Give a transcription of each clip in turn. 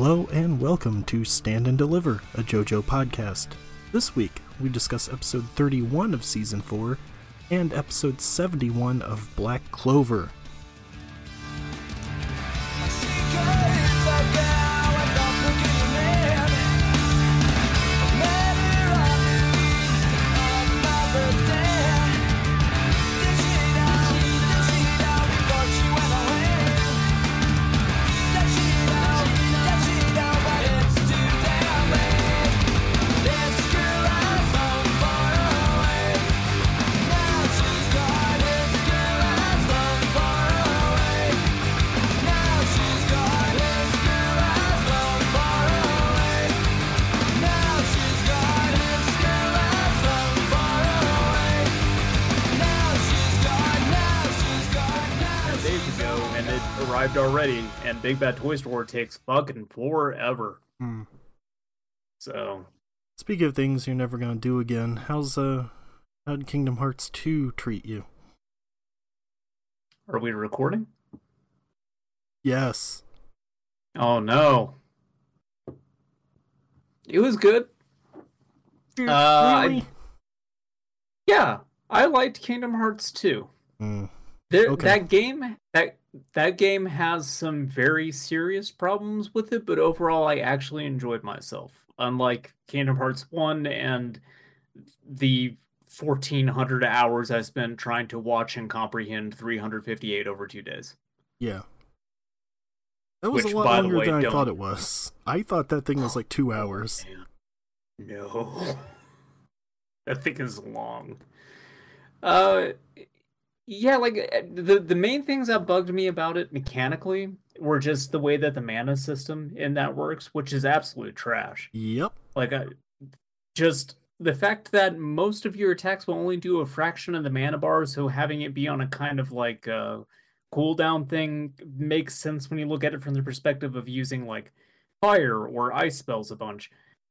Hello and welcome to Stand and Deliver, a JoJo podcast. This week, we discuss episode 31 of season 4 and episode 71 of Black Clover. Big Bad Toy Store takes fucking forever. Hmm. So Speaking of things you're never gonna do again, how's uh how did Kingdom Hearts 2 treat you? are we recording? Yes. Oh no. It was good. Uh, I- really? Yeah, I liked Kingdom Hearts 2. Hmm. There, Okay. that game that that game has some very serious problems with it, but overall, I actually enjoyed myself. Unlike Kingdom Hearts One and the fourteen hundred hours I spent trying to watch and comprehend three hundred fifty eight over two days. Yeah. That was Which, a lot longer way, than I don't- thought it was. I thought that thing was like two hours. No, that thing is long. Uh, yeah, like uh, the the main things that bugged me about it mechanically were just the way that the mana system in that works, which is absolute trash. Yep. Like, I, just the fact that most of your attacks will only do a fraction of the mana bar, so having it be on a kind of like uh, cooldown thing makes sense when you look at it from the perspective of using like fire or ice spells a bunch.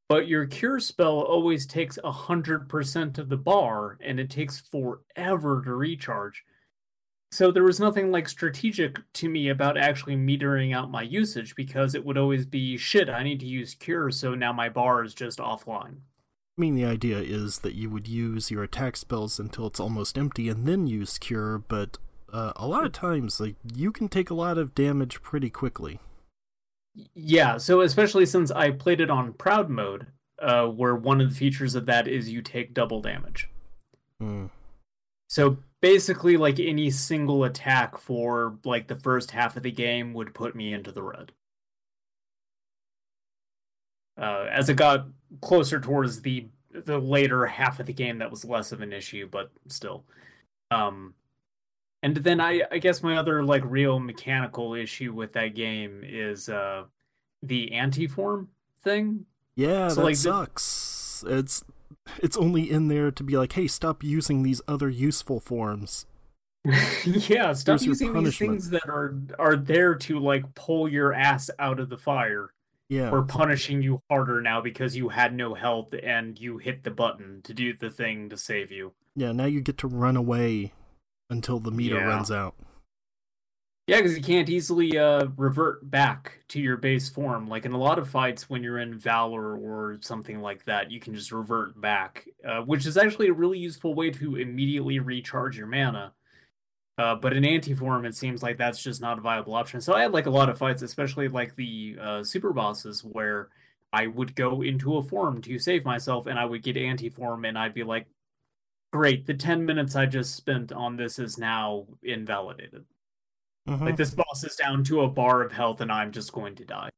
But your cure spell always takes a hundred percent of the bar, and it takes forever to recharge. So there was nothing like strategic to me about actually metering out my usage because it would always be shit. I need to use cure, so now my bar is just offline. I mean, the idea is that you would use your attack spells until it's almost empty and then use cure, but uh, a lot of times, like, you can take a lot of damage pretty quickly. Yeah, so especially since I played it on proud mode, uh, where one of the features of that is you take double damage. Hmm. So basically, like any single attack for like the first half of the game would put me into the red. Uh, as it got closer towards the the later half of the game, that was less of an issue, but still. Um, and then I I guess my other like real mechanical issue with that game is uh the anti form thing. Yeah, So, that like, the- sucks. It's it's only in there to be like, hey, stop using these other useful forms. yeah, stop Here's using these things that are are there to like pull your ass out of the fire. Yeah. We're punishing you harder now because you had no health and you hit the button to do the thing to save you. Yeah, now you get to run away until the meter Yeah. runs out. Yeah, because you can't easily uh, revert back to your base form. Like in a lot of fights, when you're in Valor or something like that, you can just revert back, uh, which is actually a really useful way to immediately recharge your mana. Uh, but in anti-form, it seems like that's just not a viable option. So I had like a lot of fights, especially like the uh, super bosses, where I would go into a form to save myself, and I would get anti-form, and I'd be like, "Great, the ten minutes I just spent on this is now invalidated." Mhm. Like this boss is down to a bar of health and I'm just going to die.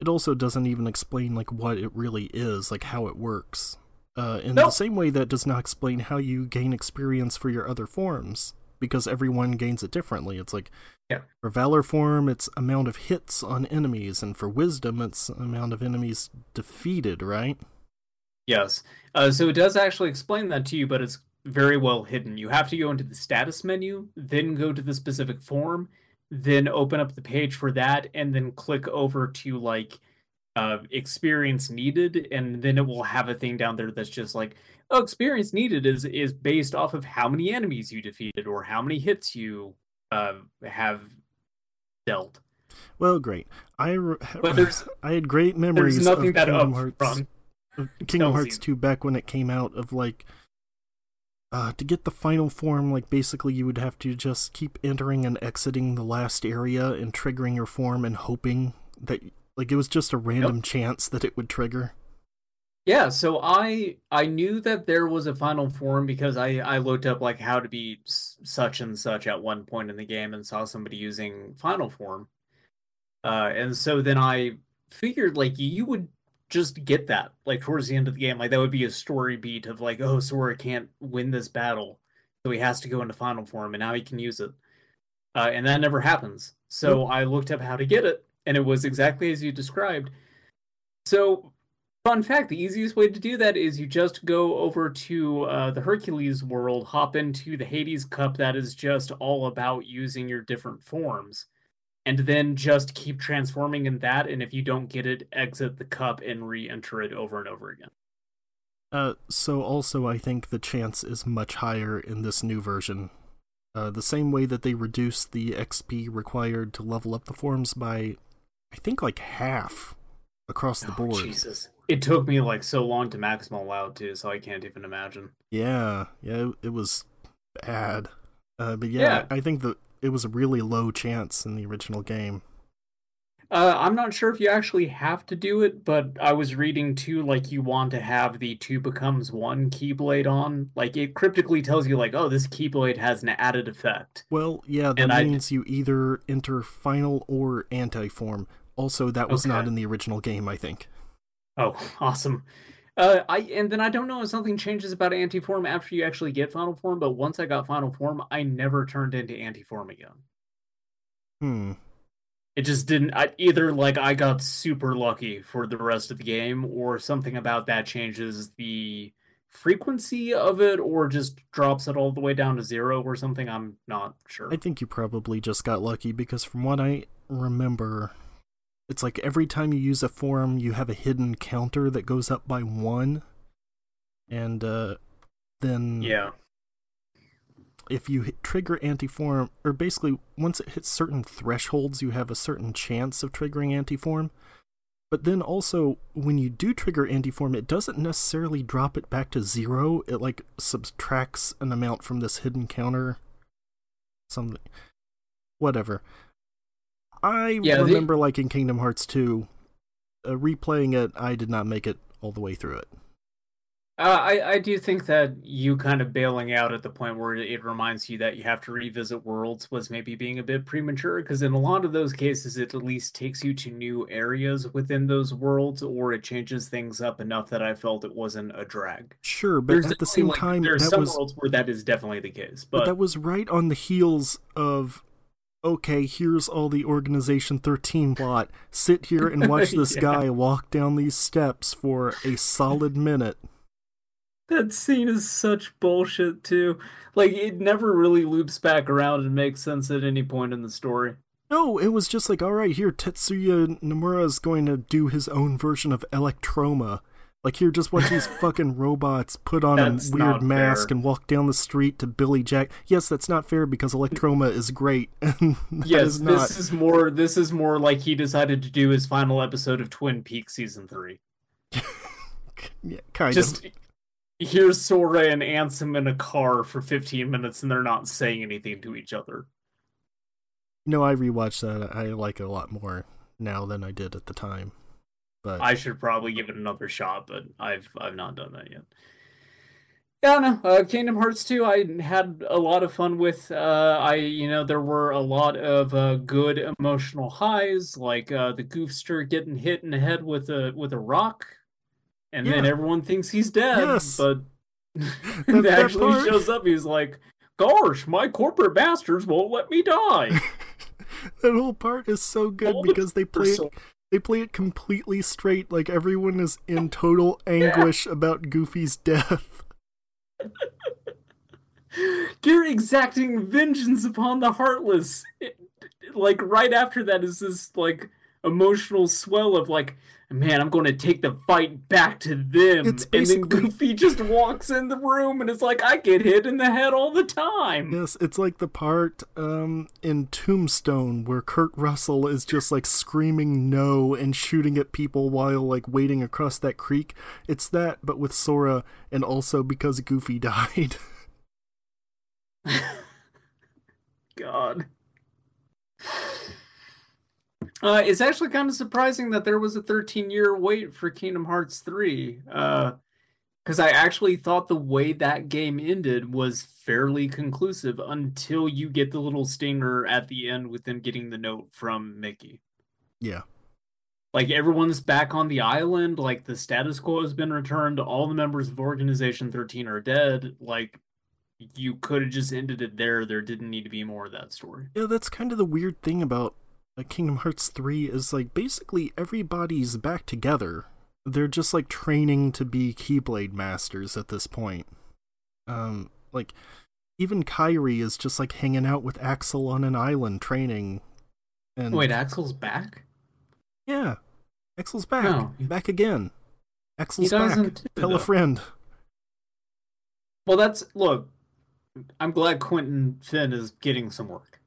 it also doesn't even explain like what it really is, like how it works. Uh, in Nope. the same way that does not explain how you gain experience for your other forms, because everyone gains it differently. It's like Yeah. for Valor form, it's amount of hits on enemies, and for Wisdom, it's amount of enemies defeated. Right? Yes. Uh, so it does actually explain that to you, but it's very well hidden. You have to go into the status menu, then go to the specific form, then open up the page for that, and then click over to like uh, experience needed, and then it will have a thing down there that's just like, oh, experience needed is is based off of how many enemies you defeated or how many hits you uh, have dealt. Well, great. I re- But there's I had great memories there's nothing of that Kingdom Hearts. Kingdom Hearts 2 back when it came out of like uh to get the final form like basically you would have to just keep entering and exiting the last area and triggering your form and hoping that like it was just a random chance that it would trigger. Yeah, so I I knew that there was a final form because I I looked up like how to be such and such at one point in the game and saw somebody using final form. Uh and so then I figured like you would just get that like towards the end of the game like that would be a story beat of like oh Sora can't win this battle so he has to go into final form and now he can use it. Uh and that never happens. So I looked up how to get it and it was exactly as you described. So Fun fact: the easiest way to do that is you just go over to uh, the Hercules world, hop into the Hades Cup that is just all about using your different forms, and then just keep transforming in that. And if you don't get it, exit the cup and re-enter it over and over again. Uh so also I think the chance is much higher in this new version. Uh the same way that they reduced the XP required to level up the forms by I think like half across the Oh, board. Jesus, it took me like so long to max them all out too, so I can't even imagine. Yeah, yeah, it, it was bad. Uh, but yeah, Yeah. I think that it was a really low chance in the original game. Uh, I'm not sure if you actually have to do it, but I was reading too, like you want to have the two becomes one keyblade on. Like it cryptically tells you, like, oh, this keyblade has an added effect. Well, yeah, that And I means you either enter final or anti form. Also, that was not in the original game, I think. Oh, awesome. Uh, I and then I don't know if something changes about anti-form after you actually get final form, but once I got final form, I never turned into anti-form again. Hmm. It just didn't. I, either like I got super lucky for the rest of the game, or something about that changes the frequency of it, or just drops it all the way down to zero, or something. I'm not sure. I think you probably just got lucky because from what I remember, it's like every time you use a form, you have a hidden counter that goes up by one. And uh, then yeah. if you hit, trigger anti-form or basically once it hits certain thresholds you have a certain chance of triggering anti-form but then also when you do trigger anti-form it doesn't necessarily drop it back to zero it like subtracts an amount from this hidden counter something whatever i Yeah, they- remember like in kingdom hearts 2 uh, replaying it i did not make it all the way through it Uh, I, I do think that you kind of bailing out at the point where it reminds you that you have to revisit worlds was maybe being a bit premature because in a lot of those cases it at least takes you to new areas within those worlds or it changes things up enough that I felt it wasn't a drag. sure but There's at the same like- time there's that some was worlds where that is definitely the case, But but, that was right on the heels of okay, here's all the Organization 13 plot. Sit here and watch this Yeah. guy walk down these steps for a solid minute. that scene is such bullshit too. Like it never really loops back around and makes sense at any point in the story. No, it was just like, all right, here, Tetsuya Nomura is going to do his own version of Electroma. Like, here, just watch these fucking robots put on That's a weird mask fair. and walk down the street to Billy Jack. Yes, that's not fair because Electroma is great. And yes, is not. this is more. This is more like he decided to do his final episode of Twin Peaks season three. Yeah, kind Just of. here's Sora and Ansem in a car for 15 minutes, and they're not saying anything to each other. No, I rewatched that. I like it a lot more now than I did at the time. But I should probably give it another shot, but I've I've not done that yet. Yeah, no. Uh, Kingdom Hearts 2, I had a lot of fun with. Uh, I, you know, there were a lot of uh, good emotional highs, like uh, the Goofster getting hit in the head with a with a rock, and then everyone thinks he's dead. Yes. But That- it actually part- shows up. He's like, "Gosh, my corporate bastards won't let me die." that whole part is so good All the because they play it, So- they play it completely straight. Like everyone is in total anguish about Goofy's death. You're exacting vengeance upon the heartless. It- like right after that is this like emotional swell of like, man, I'm going to take the fight back to them. It's basically... And then Goofy just walks in the room and it's like, I get hit in the head all the time. Yes, it's like the part um, in Tombstone where Kurt Russell is just like screaming no and shooting at people while like wading across that creek. It's that, but with Sora, and also because Goofy died. God. Uh, it's actually kind of surprising that there was a 13 year wait for Kingdom Hearts 3. Because I actually thought the way that game ended was fairly conclusive until you get the little stinger at the end with them getting the note from Mickey. yeah, Like everyone's back on the island, like the status quo has been returned, all the members of Organization 13 are dead. Like you could have just ended it there. There didn't need to be more of that story. yeah. That's kind of the weird thing about uh, Kingdom Hearts three is like basically everybody's back together. They're just like training to be Keyblade masters at this point. Um, like even Kairi is just like hanging out with Axel on an island training. And Wait, Axel's back? Yeah. Axel's back. No. Back again. Axel's back. Tell a friend. Well, that's look. I'm glad Quinton Flynn is getting some work.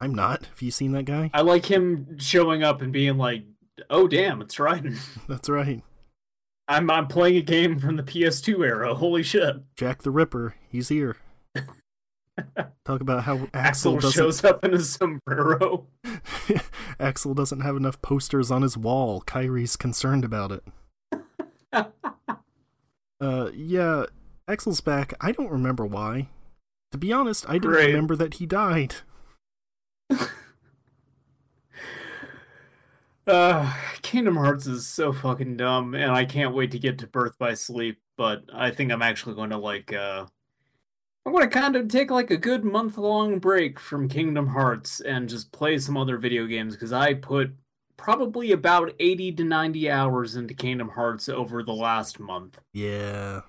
I'm not. Have you seen that guy? I like him showing up and being like, "Oh damn, it's Raiden." That's right. I'm I'm playing a game from the PS2 era. Holy shit! Jack the Ripper. He's here. Talk about how Axel, Axel shows up in a sombrero. Axel doesn't have enough posters on his wall. Kairi's concerned about it. uh yeah, Axel's back. I don't remember why. To be honest, I didn't Great. remember that he died. Uh, Kingdom Hearts is so fucking dumb, and I can't wait to get to Birth by Sleep. But I think I'm actually going to like, uh, I'm going to kind of take like a good month long break from Kingdom Hearts and just play some other video games because I put probably about 80 to 90 hours into Kingdom Hearts over the last month. Yeah.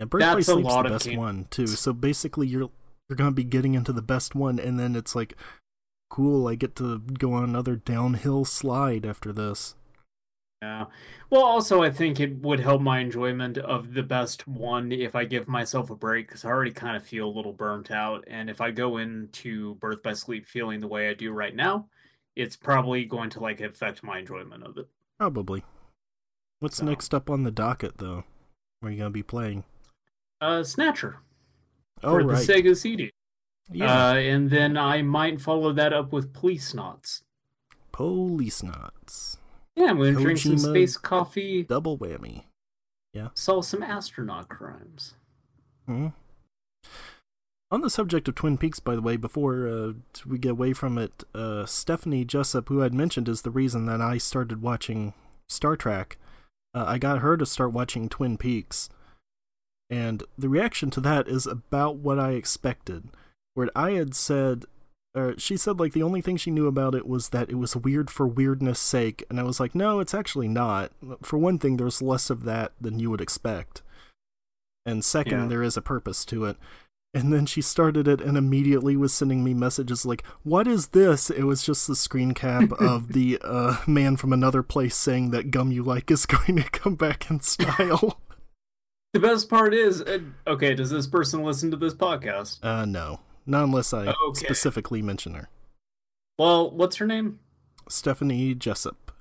And Birth by That's a Sleep's lot the of best one too. So basically you're you're gonna be getting into the best one and then it's like cool, I get to go on another downhill slide after this. Yeah. Well, also, I think it would help my enjoyment of the best one if I give myself a break because I already kind of feel a little burnt out. And if I go into Birth by Sleep feeling the way I do right now, it's probably going to like affect my enjoyment of it. Probably. What's So. next up on the docket though? Where are you gonna be playing? Uh, Snatcher Oh for right. the Sega CD. Yeah. Uh, and then I might follow that up with Policenauts. Police knots. Yeah, I'm going to drink some space coffee, Double whammy. Yeah. Solve some astronaut crimes. Hmm. On the subject of Twin Peaks, by the way, before uh, we get away from it, uh, Stephanie Jessup, who I'd mentioned is the reason that I started watching Star Trek, uh, I got her to start watching Twin Peaks. And the reaction to that is about what I expected. Where I had said, or she said, like, the only thing she knew about it was that it was weird for weirdness' sake. And I was like, no, it's actually not. For one thing, there's less of that than you would expect. And second, Yeah. there is a purpose to it. And then she started it and immediately was sending me messages like, What is this? It was just the screen cap of the uh, man from another place saying that Gum You Like is going to come back in style. The best part is, uh, okay, does this person listen to this podcast? uh, no. Not unless I Okay. specifically mention her. Well, what's her name? Stephanie Jessup.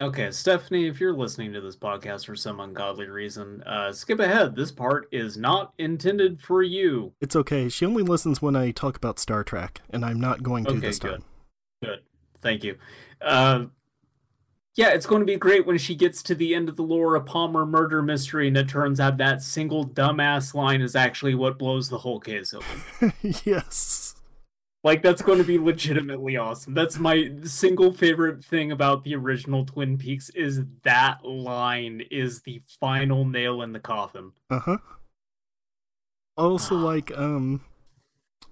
Okay, Stephanie, if you're listening to this podcast for some ungodly reason, uh, skip ahead. This part is not intended for you. It's okay. She only listens when I talk about Star Trek, and I'm not going to Okay, this good. time. Good. Thank you. Uh, yeah, it's going to be great when she gets to the end of the Laura Palmer murder mystery and it turns out that single dumbass line is actually what blows the whole case open. yes. Like, that's going to be legitimately awesome. That's my single favorite thing about the original Twin Peaks is that line is the final nail in the coffin. Uh huh. Also, like, um,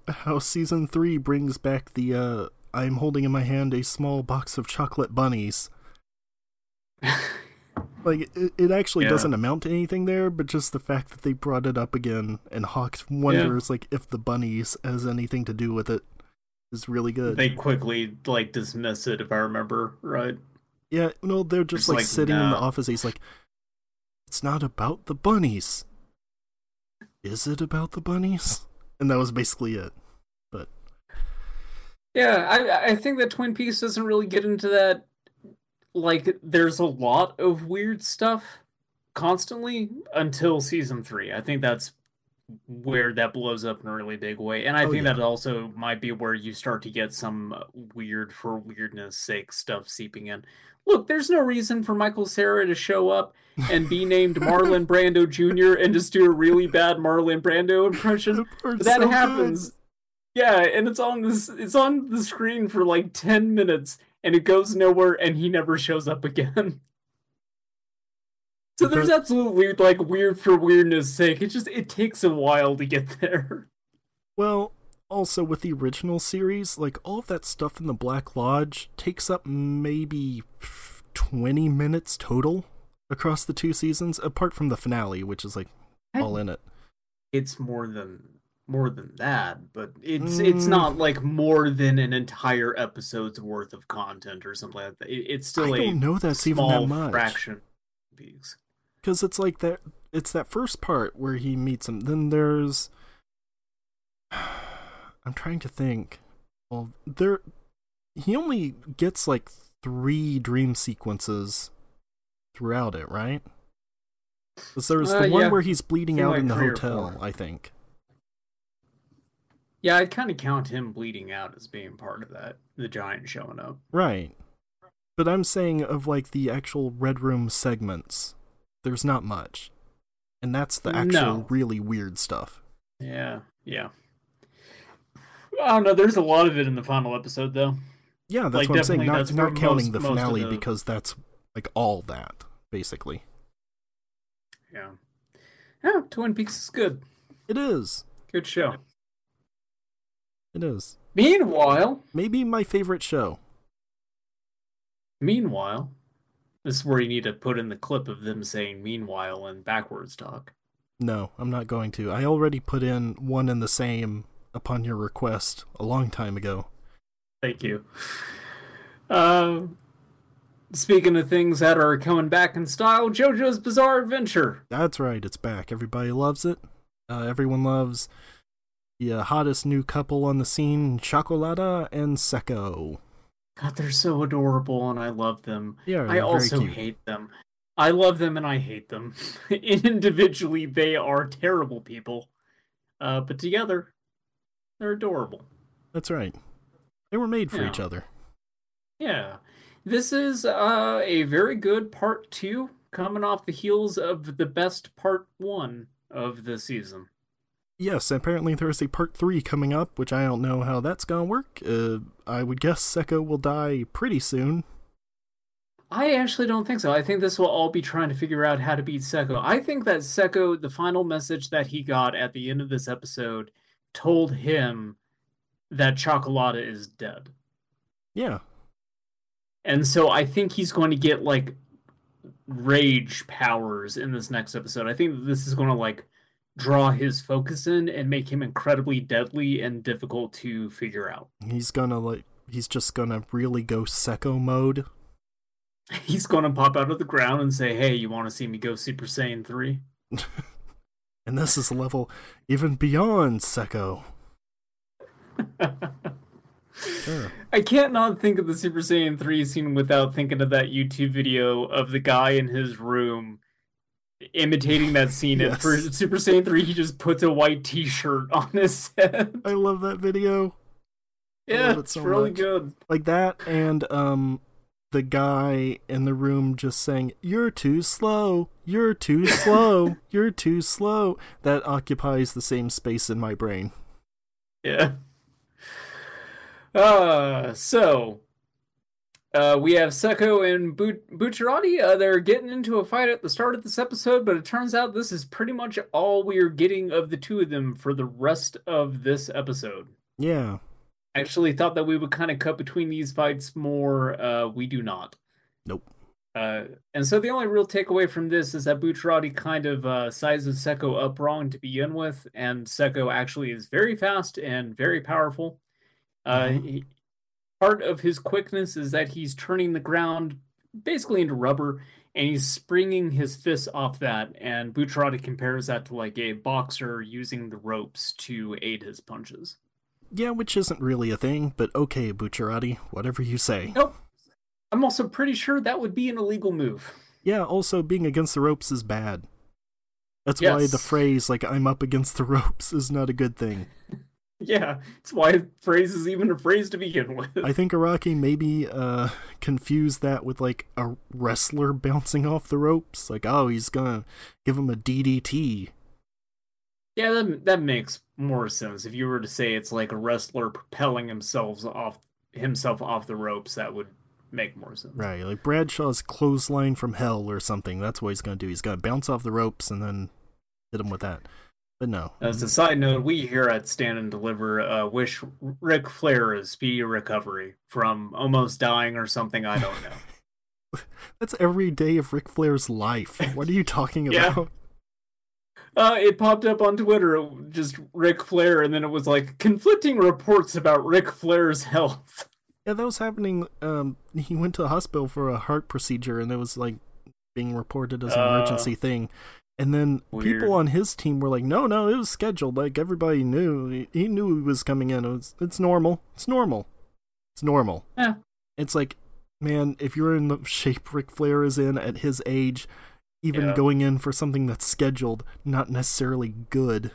how season three brings back the, uh, I'm holding in my hand a small box of chocolate bunnies. Like, it, it actually Yeah. doesn't amount to anything there, but just the fact that they brought it up again and Hawk wonders, like, if the bunnies has anything to do with it is really good. they quickly like dismiss it if I remember right. Yeah, no, they're just It's like, like, sitting in the office. He's like, "It's not about the bunnies. Is it about the bunnies?" And that was basically it. But yeah, I I think that Twin Peaks doesn't really get into that. Like, there's a lot of weird stuff constantly until season three. I think that's where that blows up in a really big way, and I Oh, think yeah. that also might be where you start to get some weird for weirdness sake stuff seeping in. Look, there's no reason for Michael Cera to show up and be named Marlon Brando Jr. and just do a really bad Marlon Brando impression. That that so good. happens. Yeah, and it's on this it's on the screen for like 10 minutes and it goes nowhere and he never shows up again. So there's absolutely like weird for weirdness sake. It just it takes a while to get there. Well, also with the original series, like all of that stuff in the Black Lodge takes up maybe 20 minutes total across the two seasons, apart from the finale, which is like all in it. It's more than more than that, but it's it's Mm. not like more than an entire episode's worth of content or something like that. It, it's still I a don't know that's even small that much. fraction. Because it's like that. It's that first part where he meets him. Then there's. I'm trying to think. Well, there. He only gets like three dream sequences throughout it, right? 'Cause there's Uh, the one yeah. where he's bleeding out like in the hotel. I think. Yeah, I'd kind of count him bleeding out as being part of that. The giant showing up. Right. But I'm saying of like the actual Red Room segments, there's not much. And that's the actual No. really weird stuff. Yeah, yeah. I don't know. There's a lot of it in the final episode, though. Yeah, that's Like, what I'm saying. Not not counting most- the finale the- because that's like all that basically. Yeah. Yeah, Twin Peaks is good. It is. Good show. It is. Meanwhile, Maybe my favorite show. meanwhile, this is where you need to put in the clip of them saying "meanwhile" and backwards talk. No, I'm not going to. I already put in one and the same upon your request a long time ago. Thank you. Uh, speaking of things that are coming back in style, JoJo's Bizarre Adventure. That's right. It's back. Everybody loves it. Uh, everyone loves the uh, hottest new couple on the scene, Chocolata and Seko. God, they're so adorable, and I love them. Yeah, I also cute. hate them. I love them and I hate them. Individually, they are terrible people. Uh, but together, they're adorable. That's right. They were made for Yeah. each other. Yeah. This is uh, a very good part two, coming off the heels of the best part one of the season. Yes, apparently there is a part three coming up, which I don't know how that's gonna work. Uh, I would guess Seko will die pretty soon. I actually don't think so. I think this will all be trying to figure out how to beat Seko. I think that Seko, the final message that he got at the end of this episode, told him that Chocolata is dead. Yeah, And so I think he's going to get like rage powers in this next episode. I think this is going to like draw his focus in and make him incredibly deadly and difficult to figure out. he's gonna like he's just gonna really go Seko mode. He's to pop out of the ground and say, "Hey, you want to see me go Super Saiyan 3?" And this is a level even beyond Seko. Sure. I can't not think of the Super Saiyan 3 scene without thinking of that YouTube video of the guy in his room imitating that scene. And for Super Saiyan 3, he just puts a white t shirt on his head. I love that video. Yeah, it it's so really much. good. Like that and um the guy in the room just saying, You're too slow, you're too slow, you're too slow. That occupies the same space in my brain. Yeah. Uh, so uh, we have Seko and Bu- Bucciarati. Uh, they're getting into a fight at the start of this episode, but it turns out this is pretty much all we are getting of the two of them for the rest of this episode. Yeah. I actually thought that we would kind of cut between these fights more. Uh, we do not. Nope. Uh, and so the only real takeaway from this is that Bucciarati kind of uh, sizes Seko up wrong to begin with, and Seko actually is very fast and very powerful. Uh, Mhm. he- part of his quickness is that he's turning the ground basically into rubber, and he's springing his fists off that. And Bucciarati compares that to like a boxer using the ropes to aid his punches. Yeah, which isn't really a thing, but okay, Bucciarati, whatever you say. Nope. I'm also pretty sure that would be an illegal move. Yeah, also being against the ropes is bad. That's yes. why the phrase like I'm up against the ropes is not a good thing. Yeah, it's why phrase is even a phrase to begin with. I think Araki maybe uh confused that with like a wrestler bouncing off the ropes. Like, oh, he's gonna give him a DDT. Yeah, that that makes more sense. If you were to say it's like a wrestler propelling himself off himself off the ropes, that would make more sense. Right, like Bradshaw's clothesline from hell or something. That's what he's going to do. He's to bounce off the ropes and then hit him with that. But no. As a side note, we here at Stand and Deliver uh, wish Ric Flair a speedy recovery from almost dying or something. I don't know. That's every day of Ric Flair's life. What are you talking yeah. about? Uh, it popped up on Twitter, just Ric Flair, and then it was like conflicting reports about Ric Flair's health. Yeah, that was happening. Um, he went to the hospital for a heart procedure, and it was like being reported as an uh, emergency thing. And then weird. people on his team were like, "No, no, it was scheduled. Like everybody knew. He knew he was coming in. It was, it's normal. It's normal. It's normal." Yeah. It's like, man, if you're in the shape Ric Flair is in at his age, even yeah. going in for something that's scheduled, not necessarily good.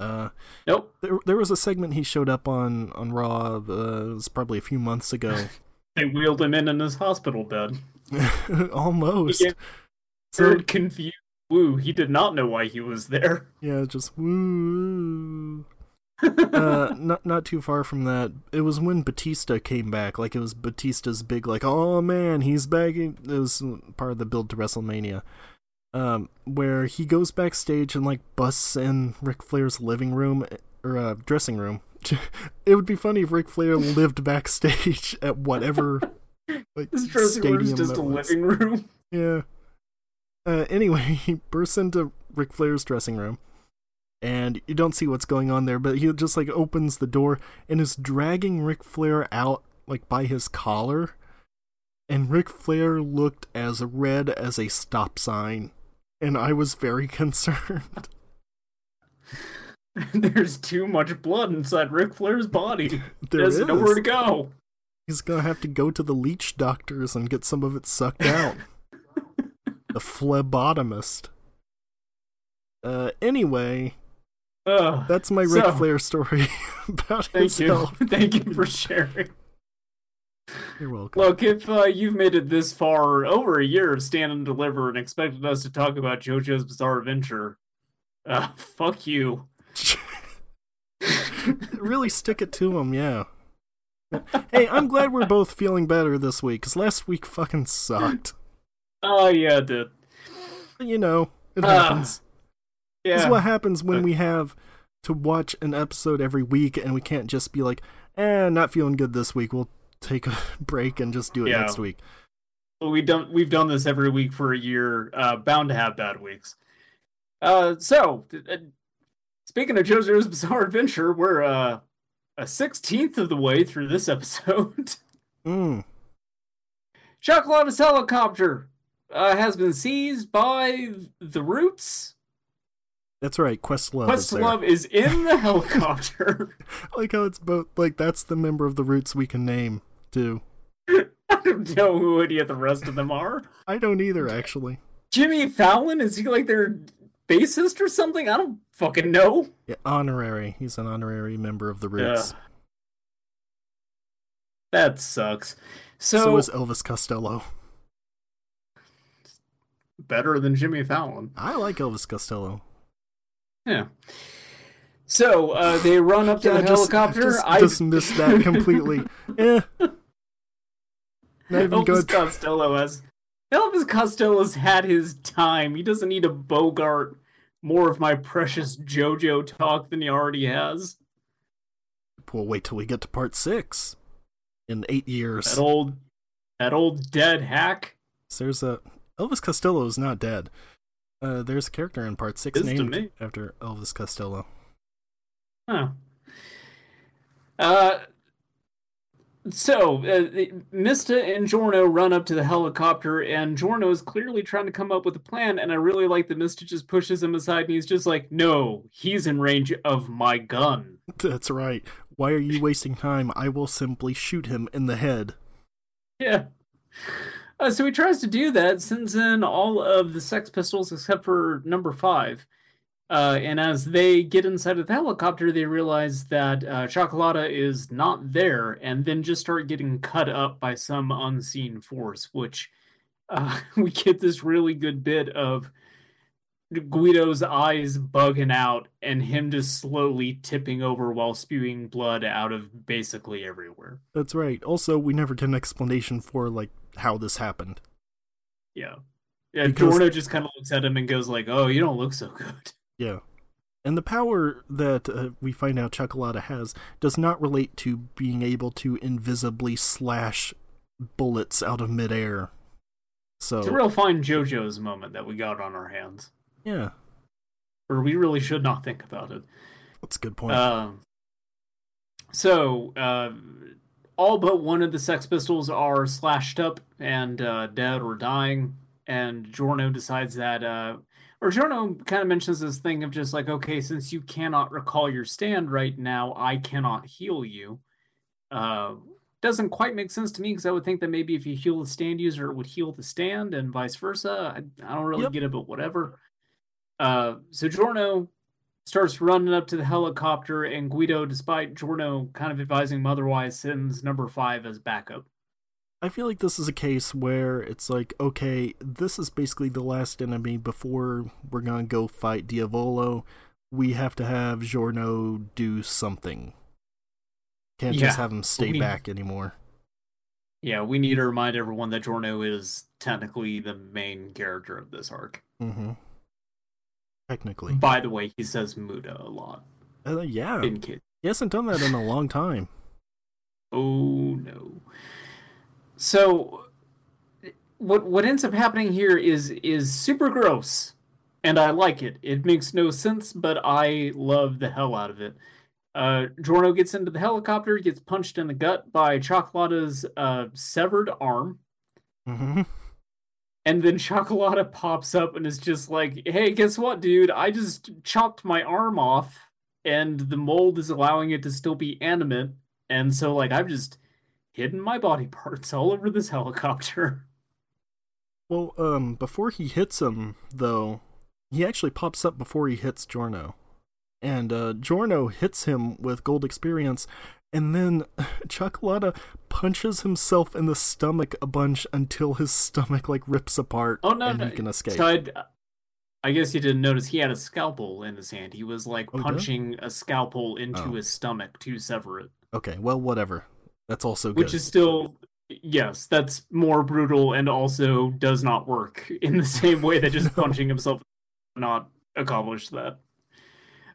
Uh, nope. There, there was a segment he showed up on on Raw. Uh, it was probably a few months ago. they wheeled him in in his hospital bed. Almost. He so, confused. Woo! He did not know why he was there. Yeah, just woo. uh, not not too far from that. It was when Batista came back. Like it was Batista's big, like, oh man, he's back. It was part of the build to WrestleMania um, where he goes backstage and like busts in Ric Flair's living room or uh, dressing room. it would be funny if Ric Flair lived backstage at whatever like His dressing room is just a was. living room. Yeah. Uh, anyway, he bursts into Ric Flair's dressing room, and you don't see what's going on there, but he just like opens the door and is dragging Ric Flair out like by his collar, and Ric Flair looked as red as a stop sign and I was very concerned. There's too much blood inside Ric Flair's body. There There's is. nowhere to go. He's gonna have to go to the leech doctors and get some of it sucked out. The phlebotomist. Uh, anyway, uh, that's my Ric so, Flair story about thank his you. Thank you for sharing. You're welcome. Look, if uh, you've made it this far, over a year of Stand and Deliver, and expected us to talk about JoJo's Bizarre Adventure, uh, fuck you. really stick it to him, yeah. hey, I'm glad we're both feeling better this week, because last week fucking sucked. Oh, yeah, it did. You know, it happens. Uh, yeah. This is what happens when we have to watch an episode every week, and we can't just be like, eh, not feeling good this week. We'll take a break and just do it yeah. next week. Well, we don't. We've done this every week for a year. Uh, bound to have bad weeks. Uh, so uh, speaking of JoJo's Bizarre Adventure, we're uh, a sixteenth of the way through this episode. mm. Chocolate's helicopter uh, has been seized by the Roots that's right. Questlove. Questlove is, is in the helicopter. I like how it's both like that's the member of the Roots we can name too. I don't know who any of the rest of them are. I don't either, actually. Jimmy Fallon is he like their bassist or something? I don't fucking know. Yeah, honorary. He's an honorary member of the Roots. Yeah. That sucks. So, so is Elvis Costello. Better than Jimmy Fallon. I like Elvis Costello. Yeah. So uh, they run up to yeah, the just, helicopter. Just, I just missed that completely. yeah. Elvis good. Costello has Elvis Costello's had his time. He doesn't need a Bogart more of my precious JoJo talk than he already has. We'll wait till we get to part six in eight years. That old, that old dead hack. there's a Elvis Costello is not dead. Uh, there's a character in part six named after Elvis Costello. Huh. Uh, So, uh, Mista and Giorno run up to the helicopter, and Giorno is clearly trying to come up with a plan. And I really like that Mista just pushes him aside, and he's just like, "No, he's in range of my gun." That's right. Why are you wasting time? I will simply shoot him in the head. Yeah. Uh, so he tries to do that, sends in all of the Sex Pistols except for number five. Uh, and as they get inside of the helicopter, they realize that uh, Chocolata is not there, and then just start getting cut up by some unseen force. Which uh, we get this really good bit of Guido's eyes bugging out and him just slowly tipping over while spewing blood out of basically everywhere. That's right. Also, we never get an explanation for like how this happened. Yeah. Yeah, because... Giorno just kind of looks at him and goes like, "Oh, you don't look so good." Yeah. And the power that uh, we find out Chocolata has does not relate to being able to invisibly slash bullets out of midair. So it's a real fine JoJo's moment that we got on our hands. Yeah. Or we really should not think about it. That's a good point. Uh, so, uh, all but one of the Sex Pistols are slashed up and uh, dead or dying, and Giorno decides that uh, or Giorno kind of mentions this thing of just like, okay, since you cannot recall your stand right now, I cannot heal you. Uh, doesn't quite make sense to me because I would think that maybe if you heal the stand user, it would heal the stand and vice versa. I, I don't really yep. get it, but whatever. Uh, so Giorno starts running up to the helicopter, and Guido, despite Giorno kind of advising him otherwise, sends number five as backup. I feel like this is a case where it's like, okay, this is basically the last enemy before we're gonna go fight Diavolo. We have to have Giorno do something. Can't yeah. just have him stay we, back anymore. Yeah, we need to remind everyone that Giorno is technically the main character of this arc. Mm-hmm. Technically. By the way, he says Muda a lot. Uh, yeah. In Kid. He hasn't done that in a long time. Oh no. So what what ends up happening here is is super gross, and I like it. It makes no sense, but I love the hell out of it. Uh, Giorno gets into the helicopter, gets punched in the gut by Chocolata's uh, severed arm. Mm-hmm. And then Chocolata pops up and is just like, hey, guess what, dude? I just chopped my arm off, and the mold is allowing it to still be animate. And so, like, I've just hidden my body parts all over this helicopter. Well, um, before he hits him, though, he actually pops up before he hits Giorno. And uh, Giorno hits him with gold experience, and then Chocolata punches himself in the stomach a bunch until his stomach like rips apart oh, no, and no. he can escape. So I guess you didn't notice he had a scalpel in his hand. He was like oh, punching a scalpel into oh. his stomach to sever it. Okay, well, whatever. That's also good. Which is still yes, that's more brutal and also does not work in the same way that just no. punching himself not accomplish that.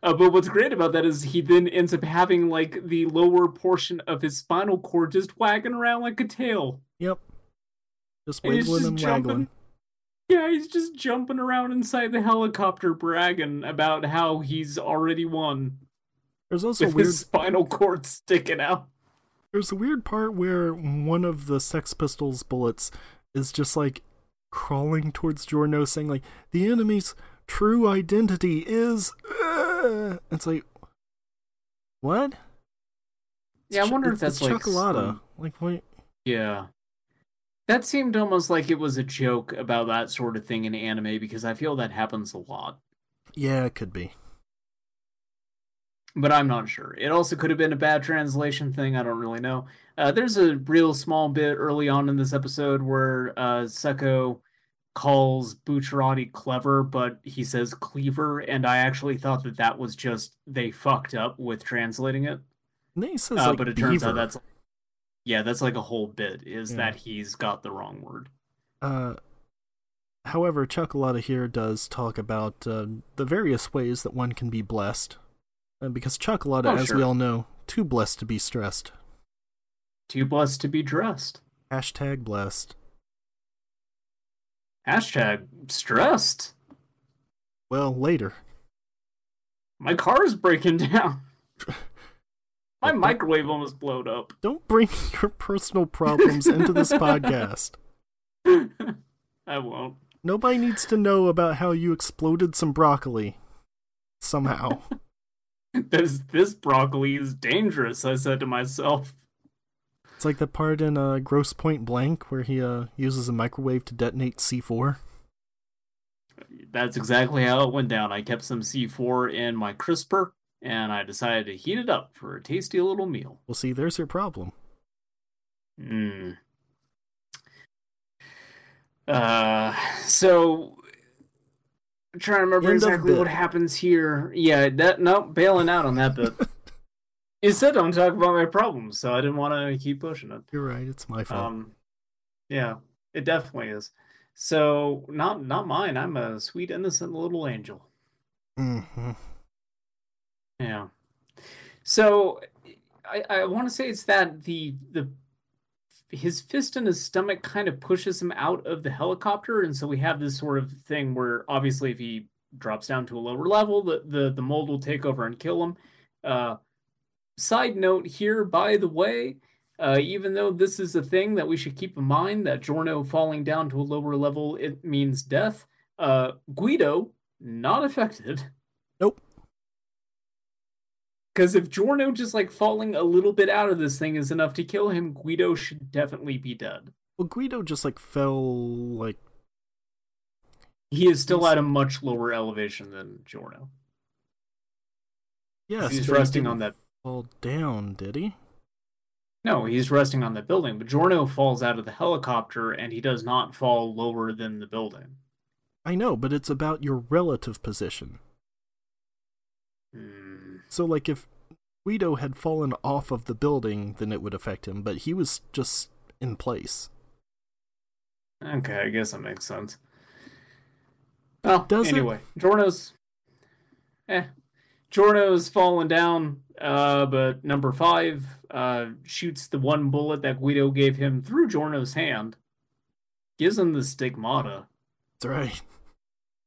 Uh, but what's great about that is he then ends up having like the lower portion of his spinal cord just wagging around like a tail. Yep. Just wiggling and, and waggling. Yeah, he's just jumping around inside the helicopter bragging about how he's already won. There's also with weird his spinal cord sticking out. There's a weird part where one of the Sex Pistols bullets is just like crawling towards Giorno, saying like the enemy's true identity is. Uh, it's like what? Yeah, I wonder if that's like Chocolata. Like what? Yeah, that seemed almost like it was a joke about that sort of thing in anime because I feel that happens a lot. Yeah, it could be but I'm not sure. It also could have been a bad translation thing. I don't really know. Uh, there's a real small bit early on in this episode where uh, Seko calls Bucciarati clever, but he says cleaver, and I actually thought that that was just they fucked up with translating it. he says uh, like but it beaver. turns out that's yeah, that's like a whole bit is yeah. that he's got the wrong word. Uh, however, Chocolata here does talk about uh, the various ways that one can be blessed and because Chocolata, oh, as sure. we all know, too blessed to be stressed. Too blessed to be dressed. Hashtag blessed. Hashtag stressed. Well, later. My car is breaking down. My microwave almost blowed up. Don't bring your personal problems into this podcast. I won't. Nobody needs to know about how you exploded some broccoli. Somehow. This this broccoli is dangerous, I said to myself. It's like the part in uh, Grosse Pointe Blank where he uh, uses a microwave to detonate C4. That's exactly how it went down. I kept some C4 in my crisper and I decided to heat it up for a tasty little meal. Well, see, there's your problem. Mm. Uh, so I'm trying to remember End exactly what happens here. Yeah, that no bailing out on that bit. you said don't talk about my problems, so I didn't want to keep pushing it. You're right, it's my fault. Um, yeah, it definitely is. So not not mine. I'm a sweet innocent little angel. hmm Yeah. So I, I want to say it's that the the his fist in his stomach kind of pushes him out of the helicopter, and so we have this sort of thing where obviously if he drops down to a lower level, the the, the mold will take over and kill him. Uh, side note here, by the way, uh, even though this is a thing that we should keep in mind that Giorno falling down to a lower level it means death. Uh, Guido not affected. Nope. Because if Giorno just like falling a little bit out of this thing is enough to kill him, Guido should definitely be dead. Well, Guido just like fell like He is still at a much lower elevation than Giorno. yes, he's resting on that. Fall down, did he? No, he's resting on the building, but Giorno falls out of the helicopter and he does not fall lower than the building. I know, but it's about your relative position. Hmm. So, like, if Guido had fallen off of the building, then it would affect him, but he was just in place. Okay, I guess that makes sense. Well, Does it? anyway, Giorno's, eh, Giorno's fallen down. Uh, but number five uh shoots the one bullet that Guido gave him through Giorno's hand, gives him the stigmata. That's right.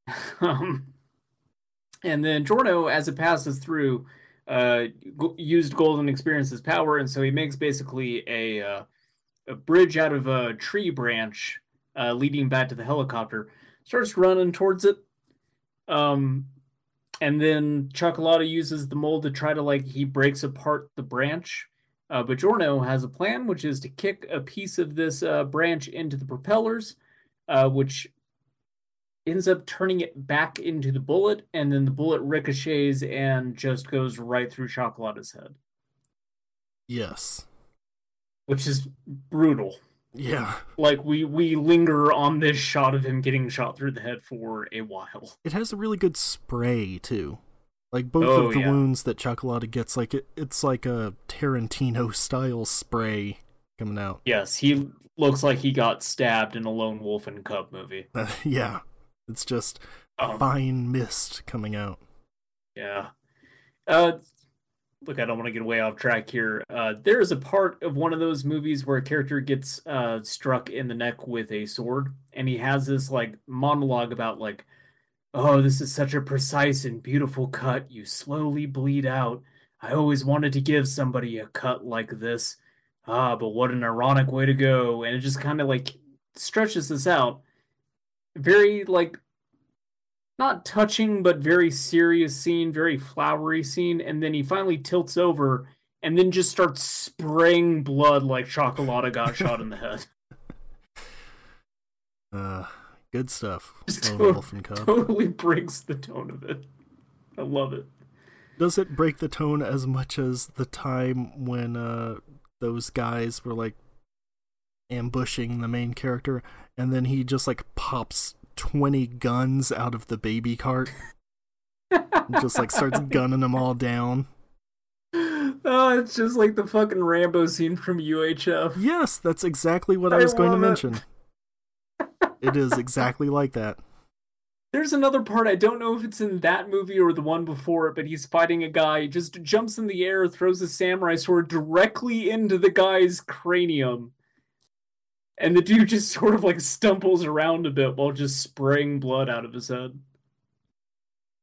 um, and then Giorno, as it passes through, uh, g- used golden experience's power, and so he makes basically a uh, a bridge out of a tree branch, uh, leading back to the helicopter. Starts running towards it, um, and then Cioccolata uses the mold to try to like he breaks apart the branch. Uh, but Giorno has a plan, which is to kick a piece of this uh, branch into the propellers, uh, which ends up turning it back into the bullet, and then the bullet ricochets and just goes right through Cioccolata's head, Yes. which is brutal. Yeah. Like we we linger on this shot of him getting shot through the head for a while. It has a really good spray, too. Like, both Oh, of the yeah. wounds that Cioccolata gets, like, it, it's like a Tarantino style spray coming out. Yes, he looks like he got stabbed in a lone wolf and cub movie. yeah. It's just Um, fine mist coming out. Yeah. Uh look, I don't want to get way off track here. Uh there is a part of one of those movies where a character gets uh struck in the neck with a sword and he has this like monologue about like oh, this is such a precise and beautiful cut. You slowly bleed out. I always wanted to give somebody a cut like this. Ah, but what an ironic way to go. And it just kind of like stretches this out. Very like not touching but very serious scene, very flowery scene, and then he finally tilts over and then just starts spraying blood like Cioccolata got shot in the head. Uh, good stuff. Just to- Wolf and Cub. totally breaks the tone of it. I love it. Does it break the tone as much as the time when uh those guys were like ambushing the main character and then he just like pops 20 guns out of the baby cart just like starts gunning them all down? Oh, it's just like the fucking Rambo scene from UHF. Yes, that's exactly what I, I was going to it. mention. it is exactly like that. There's another part, I don't know if it's in that movie or the one before it, but he's fighting a guy, just jumps in the air, throws a samurai sword directly into the guy's cranium. And the dude just sort of like stumbles around a bit while just spraying blood out of his head.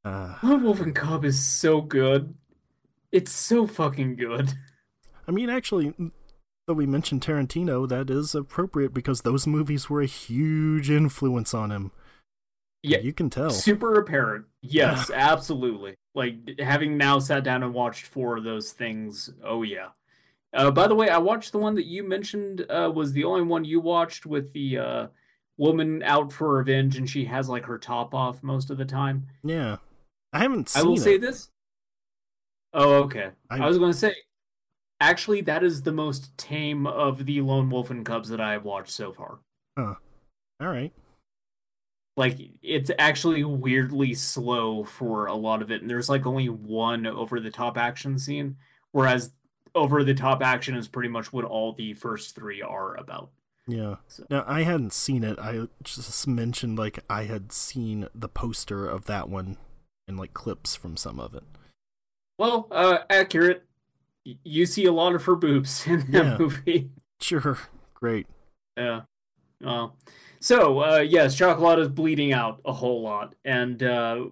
Uh, Lone Wolf and Cub is so good. It's so fucking good. I mean, actually, though we mentioned Tarantino, that is appropriate because those movies were a huge influence on him. Yeah, you can tell. Super apparent. Yes, absolutely. Like having now sat down and watched four of those things. Oh yeah. Uh, by the way, I watched the one that you mentioned. Uh, was the only one you watched with the uh, woman out for revenge, and she has like her top off most of the time. Yeah, I haven't. I will it. say this. Oh, okay. I, I was going to say, actually, that is the most tame of the Lone Wolf and Cubs that I have watched so far. Huh. All right like it's actually weirdly slow for a lot of it and there's like only one over the top action scene whereas over the top action is pretty much what all the first three are about. Yeah. So. now i hadn't seen it. I just mentioned like i had seen the poster of that one and like clips from some of it. Well uh accurate. You see a lot of her boobs in that yeah. movie. Sure. Great. Yeah. Well so, uh, yes, Chocolate is bleeding out a whole lot, and uh,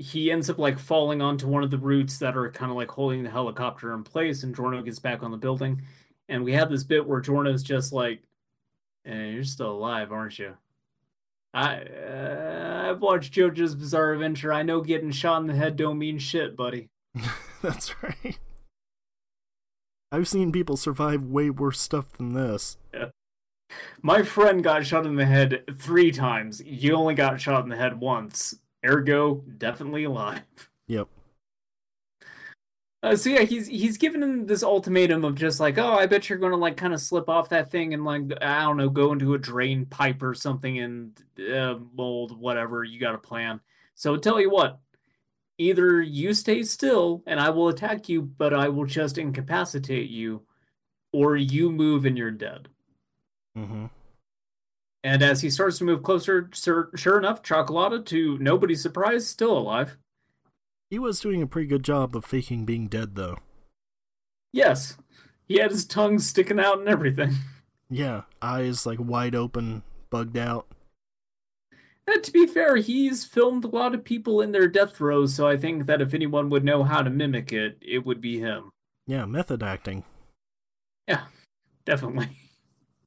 he ends up like falling onto one of the roots that are kind of like holding the helicopter in place, and Giorno gets back on the building. And we have this bit where Giorno's just like, eh, "You're still alive, aren't you?" I uh, I've watched JoJo's Bizarre Adventure. I know getting shot in the head don't mean shit, buddy. That's right. I've seen people survive way worse stuff than this. Yeah. My friend got shot in the head three times. You only got shot in the head once. Ergo, definitely alive. Yep. Uh, so yeah, he's he's given him this ultimatum of just like, oh, I bet you're gonna like kind of slip off that thing and like I don't know, go into a drain pipe or something and uh, mold whatever. You got a plan. So tell you what, either you stay still and I will attack you, but I will just incapacitate you, or you move and you're dead. Mm-hmm. And as he starts to move closer, sure, sure enough, Cioccolata, to nobody's surprise, still alive. He was doing a pretty good job of faking being dead, though. Yes. He had his tongue sticking out and everything. Yeah, eyes like wide open, bugged out. And to be fair, he's filmed a lot of people in their death throes, so I think that if anyone would know how to mimic it, it would be him. Yeah, method acting. Yeah, definitely.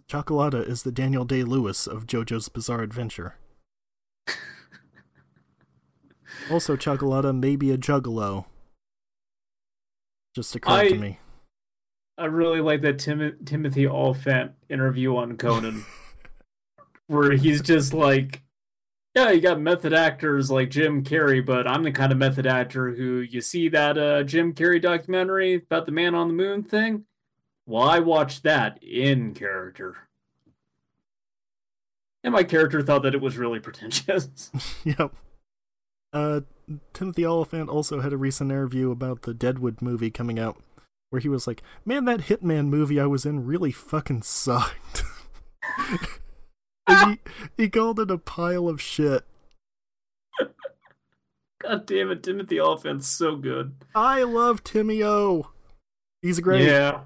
Cioccolata is the Daniel Day Lewis of JoJo's Bizarre Adventure. also, Cioccolata may be a juggalo. Just occurred I, to me. I really like that Tim- Timothy Olyphant interview on Conan, where he's just like, yeah, you got method actors like Jim Carrey, but I'm the kind of method actor who you see that uh, Jim Carrey documentary about the man on the moon thing. Well, I watched that in character. And my character thought that it was really pretentious. yep. Uh, Timothy Olyphant also had a recent interview about the Deadwood movie coming out, where he was like, "Man, that Hitman movie I was in really fucking sucked." he he called it a pile of shit. God damn it, Timothy Olyphant's so good. I love Timmy O. He's a great. Yeah.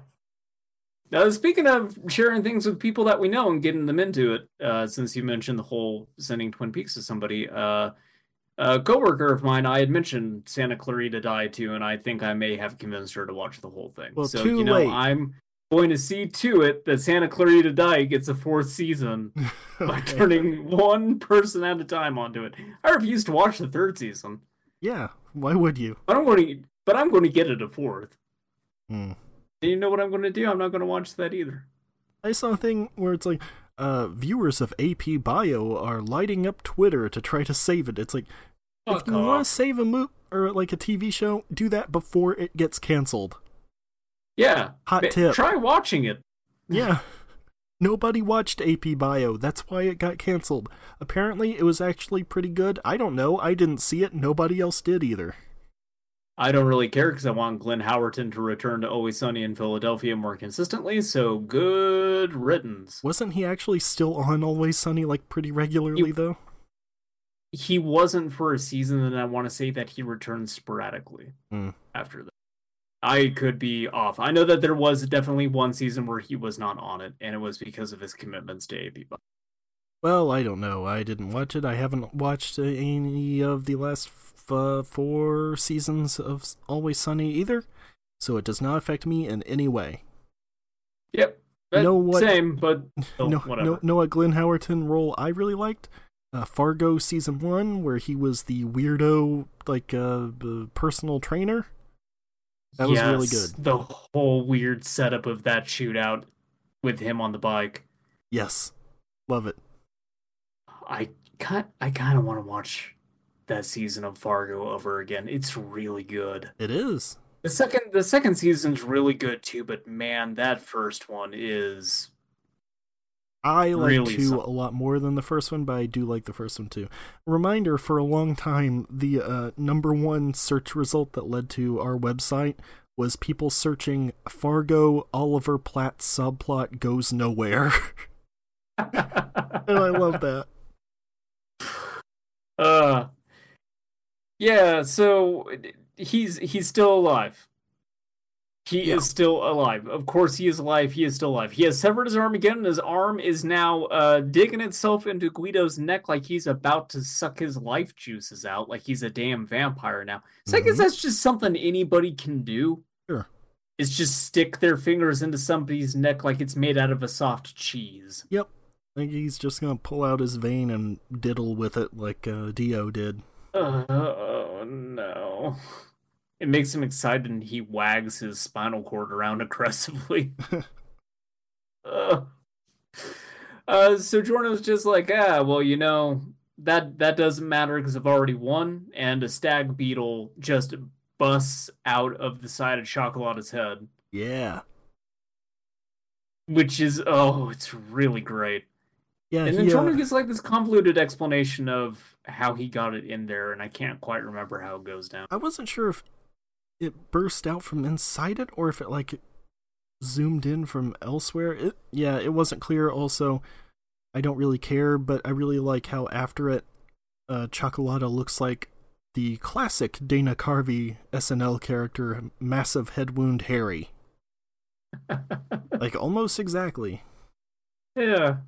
Uh, speaking of sharing things with people that we know and getting them into it, uh, since you mentioned the whole sending Twin Peaks to somebody, uh, a coworker of mine, I had mentioned Santa Clarita Diet to, and I think I may have convinced her to watch the whole thing. Well, so too you know, late. I'm going to see to it that Santa Clarita Diet gets a fourth season by turning one person at a time onto it. I refuse to watch the third season. Yeah, why would you? But I'm going to, but I'm going to get it a fourth. Hmm. And you know what I'm going to do? I'm not going to watch that either. I saw a thing where it's like, uh, viewers of AP Bio are lighting up Twitter to try to save it. It's like, Fuck if you want to save a movie or like a TV show, do that before it gets canceled. Yeah. Hot tip. Try watching it. Yeah. Nobody watched AP Bio. That's why it got canceled. Apparently, it was actually pretty good. I don't know. I didn't see it. Nobody else did either. I don't really care because I want Glenn Howerton to return to Always Sunny in Philadelphia more consistently. So good riddance. Wasn't he actually still on Always Sunny like pretty regularly he, though? He wasn't for a season, and I want to say that he returned sporadically mm. after that. I could be off. I know that there was definitely one season where he was not on it, and it was because of his commitments to AP. Well, I don't know. I didn't watch it. I haven't watched any of the last uh, four seasons of Always Sunny either. so it does not affect me in any way. Yep. You know what- Same, but no, no, know what Glenn Howerton role I really liked? Uh, Fargo season one, where he was the weirdo, like uh, personal trainer. That was really good. The whole weird setup of that shootout with him on the bike. Yes, love it. I kind I kind of want to watch that season of Fargo over again. It's really good. It is. The second the second season's really good too, but man, that first one is I like Really two some- a lot more than the first one, but I do like the first one too. Reminder: for a long time, the uh, number one search result that led to our website was people searching Fargo Oliver Platt subplot goes nowhere, and I love that. Uh Yeah, so he's he's still alive. He Yeah. is still alive. Of course he is alive. He is still alive. He has severed his arm again, and his arm is now uh digging itself into Guido's neck like he's about to suck his life juices out, like he's a damn vampire now. So I guess Mhm. that's just something anybody can do. Sure. Is just stick their fingers into somebody's neck like it's made out of a soft cheese. Yep. I think he's just gonna pull out his vein and diddle with it like uh, Dio did. Uh, oh no. It makes him excited and he wags his spinal cord around aggressively. uh, uh, so Giorno's just like, ah, well, you know, that that doesn't matter because I've already won, and a stag beetle just busts out of the side of Cioccolata's head, Yeah. which is oh, it's really great. Yeah. And then he, uh, gets like this convoluted explanation of how he got it in there, and I can't quite remember how it goes down. I wasn't sure if it burst out from inside it or if it like zoomed in from elsewhere. It yeah, it wasn't clear. Also, I don't really care, but I really like how after it, uh, Cioccolata looks like the classic Dana Carvey SNL character, massive head wound Harry. Like almost exactly. Yeah.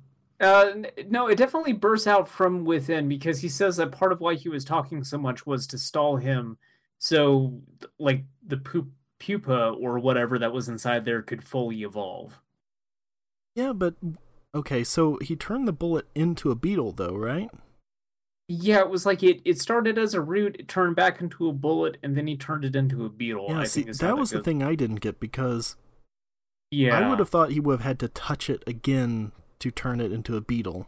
Uh, no, it definitely bursts out from within because he says that part of why he was talking so much was to stall him, so like the pu- pupa or whatever that was inside there could fully evolve. Yeah, but okay, so he turned the bullet into a beetle, though, right? Yeah, it was like it. It started as a root, it turned back into a bullet, and then he turned it into a beetle. yeah, I see, that was the thing I didn't get because Yeah, I would have thought he would have had to touch it again to turn it into a beetle.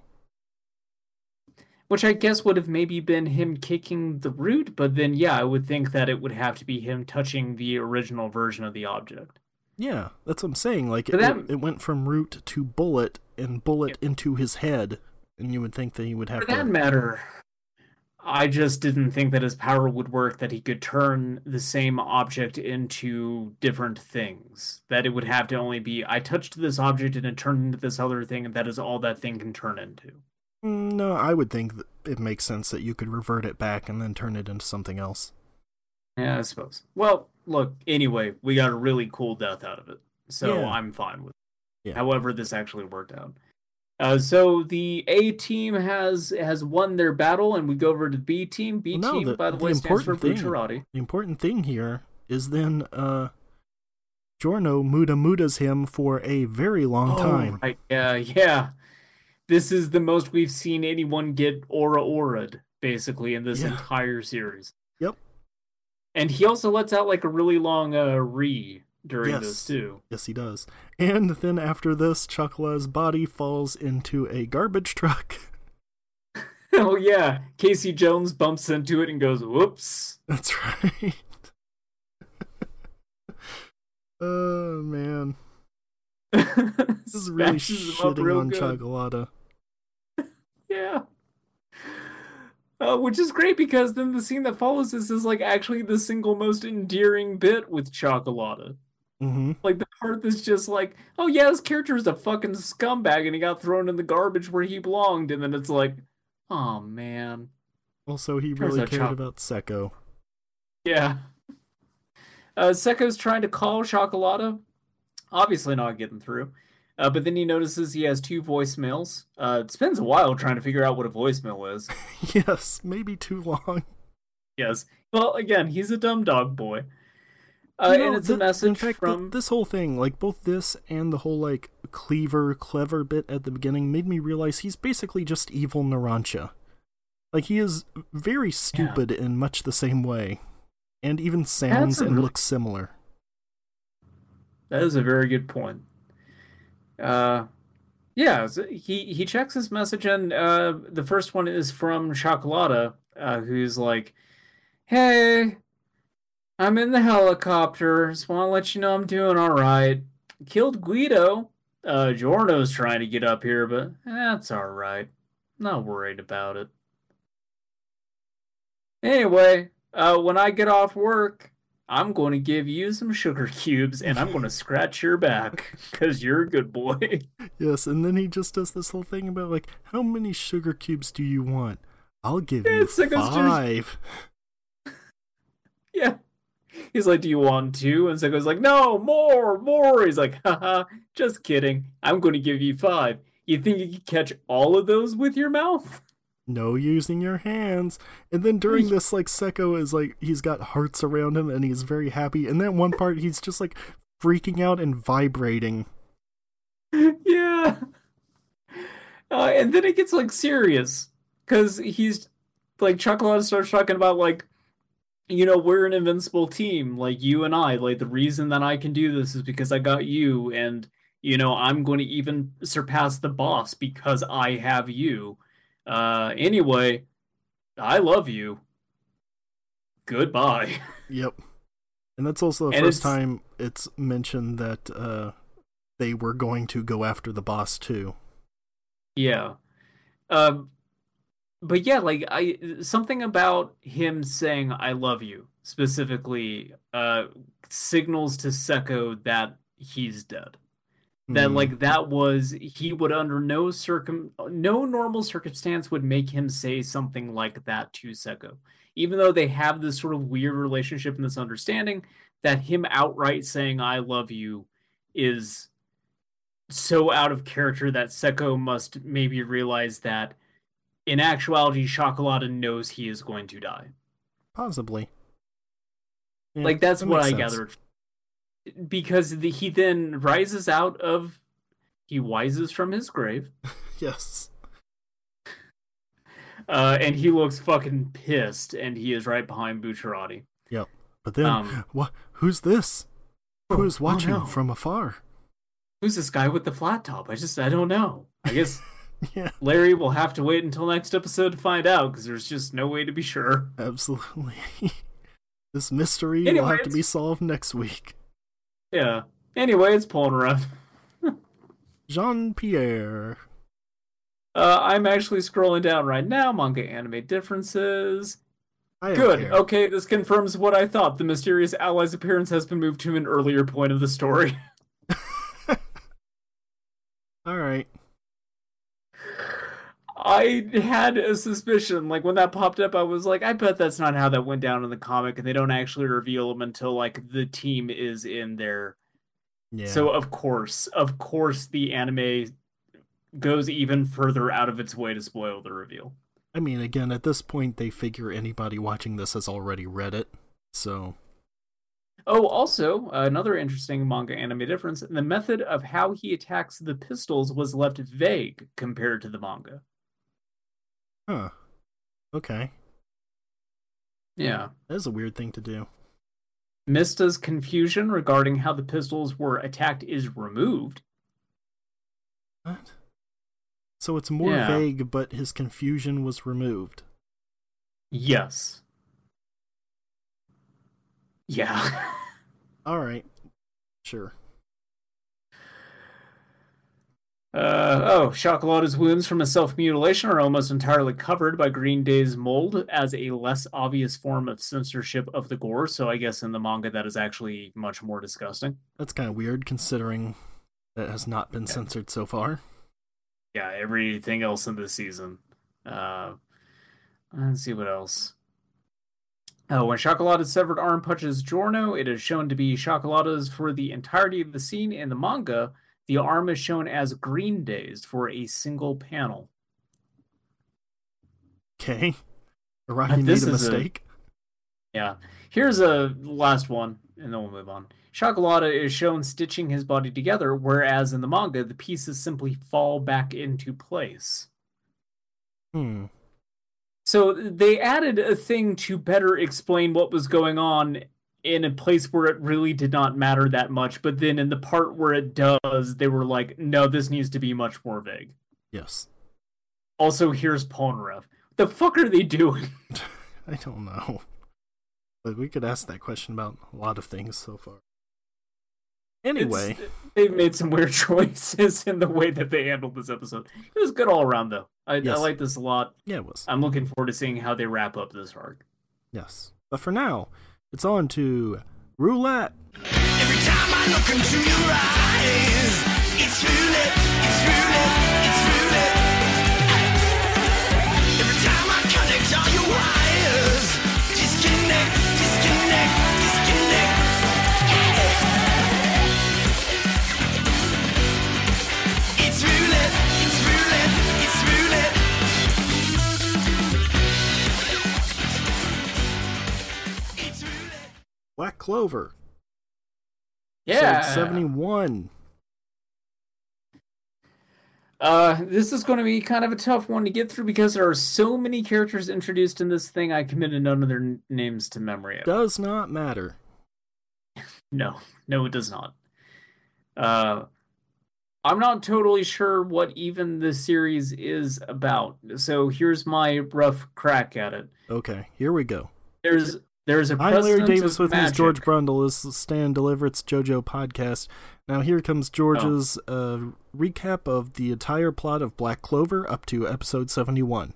which I guess would have maybe been him kicking the root, but then yeah, I would think that it would have to be him touching the original version of the object. Yeah, that's what I'm saying. Like it, that- it, went from root to bullet and bullet into his head, and you would think that he would have For to. that matter, I just didn't think that his power would work, that he could turn the same object into different things. That it would have to only be, I touched this object and it turned into this other thing, and that is all that thing can turn into. Mm, no, I would think that it makes sense that you could revert it back and then turn it into something else. Yeah, I suppose. Well, look, anyway, we got a really cool death out of it. So Yeah. I'm fine with it. Yeah. However, this actually worked out. Uh, so the A team has has won their battle, and we go over to the B team. B Well, no, team, the- by the, the way, stands for important thing- Bucciarati. The important thing here is then uh, Giorno Muda Mudas him for a very long time. Oh, right. Yeah, yeah. This is the most we've seen anyone get aura aura'd, basically, in this Yeah. entire series. Yep. And he also lets out like a really long uh re during Yes. this too. Yes, he does. And then after this, Chocola's body falls into a garbage truck. oh yeah. Casey Jones bumps into it and goes, whoops. That's right. oh man, this is really Smashes him up shitting real on good. Cioccolata. Yeah. Uh, which is great because then the scene that follows this is like actually the single most endearing bit with Cioccolata. Hmm Like the part that's just like, oh yeah, this character is a fucking scumbag and he got thrown in the garbage where he belonged, and then it's like, oh man. Also, he Turns really cared Choc- about Secco. Yeah. Uh Secco's trying to call Cioccolata. Obviously not getting through. Uh, but then he notices he has two voicemails. Uh, it spends a while trying to figure out what a voicemail is. yes, maybe too long. Yes. Well, again, he's a dumb dog boy. Uh, know, and it's th- a message in fact, from. this whole thing, like both this and the whole like cleaver, clever bit at the beginning, made me realize he's basically just evil Narancia. Like he is very stupid in much the same way, and even sounds and really- looks similar. That is a very good point. Uh, yeah, so he he checks his message, and uh, the first one is from Cioccolata, uh, who's like, "Hey, I'm in the helicopter. Just want to let you know I'm doing all right. Killed Guido. Uh, Giorno's trying to get up here, but that's all right. Not worried about it. Anyway, uh, when I get off work." I'm going to give you some sugar cubes and I'm going to scratch your back because you're a good boy. Yes, and then he just does this whole thing about like, how many sugar cubes do you want? I'll give Yeah, you it's like a just- five. yeah. He's like, Do you want two? And Secco's like, No, more, more. He's like, Haha, just kidding. I'm going to give you five. You think you can catch all of those with your mouth? No using your hands. And then during this, like Secco is like he's got hearts around him and he's very happy. And then one part he's just like freaking out and vibrating. yeah. Uh, and then it gets like serious because he's like Chocolate starts talking about like, you know, we're an invincible team, like you and I. Like the reason that I can do this is because I got you, and you know I'm going to even surpass the boss because I have you. Uh, anyway, I love you. Goodbye. Yep. And that's also the And first it's- time it's mentioned that uh they were going to go after the boss too. Yeah. Um but yeah, like I something about him saying I love you specifically uh signals to Secco that he's dead. That Hmm. like that was he would under no circum no normal circumstance would make him say something like that to Secco. Even though they have this sort of weird relationship and this understanding that him outright saying I love you is so out of character that Secco must maybe realize that in actuality Cioccolata knows he is going to die. possibly. Yeah, like that's that what I sense. gathered. Because the, he then rises out of he wises from his grave. Yes. Uh, and he looks fucking pissed, and he is right behind Bucciarati. Yep. But then Um, what who's this? oh, Who's oh watching no. from afar? Who's this guy with the flat top? I just I don't know. I guess Yeah, Larry will have to wait until next episode to find out because there's just no way to be sure. absolutely. this mystery will Anyway, have to be solved next week. Yeah. Anyway, it's Polnareff. Jean Pierre. Uh, I'm actually scrolling down right now. Manga anime differences. Good. care. Okay, this confirms what I thought. The mysterious ally's appearance has been moved to an earlier point of the story. All right. I had a suspicion, like when that popped up, I was like, I bet that's not how that went down in the comic, and they don't actually reveal them until like the team is in there. Yeah. So of course, of course, the anime goes even further out of its way to spoil the reveal. I mean, again, at this point, they figure anybody watching this has already read it. So, Oh, also, another interesting manga anime difference the method of how he attacks the pistols was left vague compared to the manga. Huh. Okay. Hmm. Yeah. That is a weird thing to do. Mista's confusion regarding how the pistols were attacked is removed. What? So it's more Yeah. vague, but his confusion was removed. Yes. Yeah. All right. Sure. Uh, oh, Cioccolata's wounds from a self mutilation are almost entirely covered by Green Day's mold as a less obvious form of censorship of the gore. So I guess in the manga that is actually much more disgusting. That's kind of weird considering that has not been censored so far. Yeah, everything else in this season. Uh, let's see what else. Oh, when Cioccolata's severed arm punches Giorno, it is shown to be Cioccolata's for the entirety of the scene. In the manga, the arm is shown as Green Day's for a single panel. Okay. This made a is a- mistake. Yeah. Here's a last one. and then we'll move on. Cioccolata is shown stitching his body together, whereas in the manga, the pieces simply fall back into place. Hmm. So they added a thing to better explain what was going on in a place where it really did not matter that much. But then in the part where it does, they were like, no, this needs to be much more vague. Yes. Also, here's Polnareff. The fuck are they doing? I don't know. But we could ask that question about a lot of things so far. Anyway, It's- they've made some weird choices in the way that they handled this episode. It was good all around, though. I, Yes. I like this a lot. yeah, it was. I'm looking forward to seeing how they wrap up this arc. Yes. But for now, it's on to roulette. Every time I look into your eyes, it's roulette, it's roulette. Black Clover. Yeah. Episode 71. Uh, this is going to be kind of a tough one to get through because there are so many characters introduced in this thing. I committed none of their n- names to memory. Does not matter. No, no, it does not. Uh, I'm not totally sure what even the series is about. So here's my rough crack at it. Okay, here we go. There's there's a I'm Larry Davis with me is. George Brundle. This is Stand Deliver. It's JoJo Podcast. Now here comes George's Oh. uh, recap of the entire plot of Black Clover up to episode 71.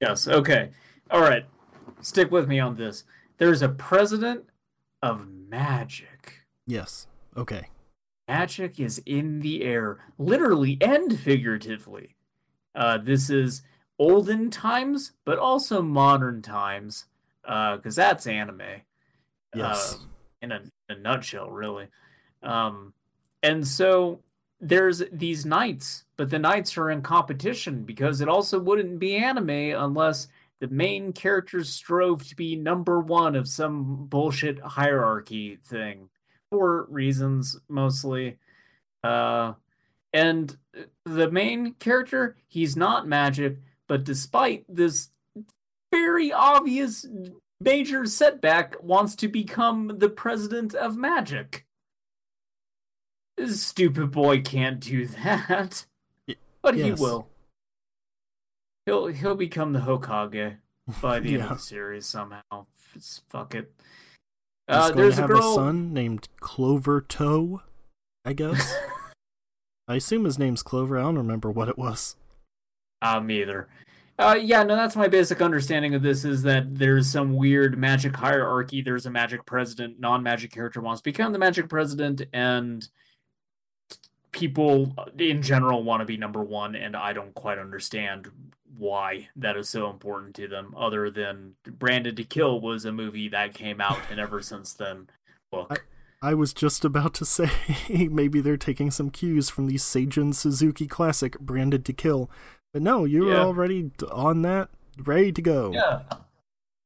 Yes. Okay. All right. Stick with me on this. There's a president of magic. Yes. Okay. Magic is in the air, literally and figuratively. Uh, this is olden times, but also modern times, because that's anime. Yes. uh, in a, a nutshell, really. Um, and so there's these knights, but the knights are in competition because it also wouldn't be anime unless the main characters strove to be number one of some bullshit hierarchy thing for reasons mostly. Uh, and the main character, he's not magic, but despite this very obvious major setback, wants to become the president of magic. This stupid boy can't do that, but he will. He'll he'll become the Hokage by the end of the series somehow. It's, fuck it. He's Uh, going there's to a have girl. a son named Clover Toe, I guess. I assume his name's Clover. I don't remember what it was. Me either. Uh, yeah, no, that's my basic understanding of this is that there's some weird magic hierarchy. There's a magic president, non magic character wants to become the magic president, and people in general want to be number one, and I don't quite understand why that is so important to them, other than Branded to Kill was a movie that came out, and ever since then, look. I was just about to say maybe they're taking some cues from the Seijun Suzuki classic Branded to Kill. But no, you were Yeah. already on that, ready to go. Yeah.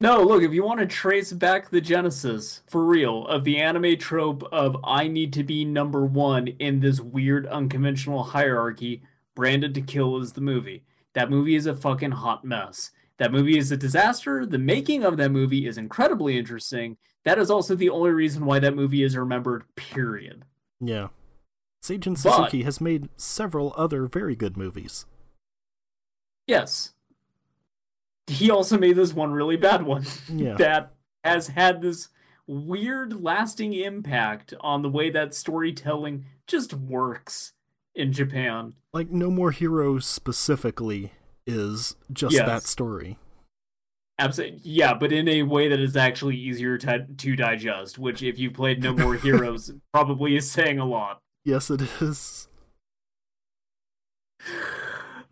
No, look, if you want to trace back the genesis, for real, of the anime trope of I need to be number one in this weird unconventional hierarchy, Branded to Kill is the movie. That movie is a fucking hot mess. That movie is a disaster. The making of that movie is incredibly interesting. That is also the only reason why that movie is remembered, period. Yeah. Seijun But- Suzuki has made several other very good movies. Yes. He also made this one really bad one. Yeah. that has had this weird lasting impact on the way that storytelling just works in Japan. Like No More Heroes specifically is just Yes. that story. Absolutely. Yeah, but in a way that is actually easier to, to digest, which if you've played No More Heroes probably is saying a lot. Yes, it is.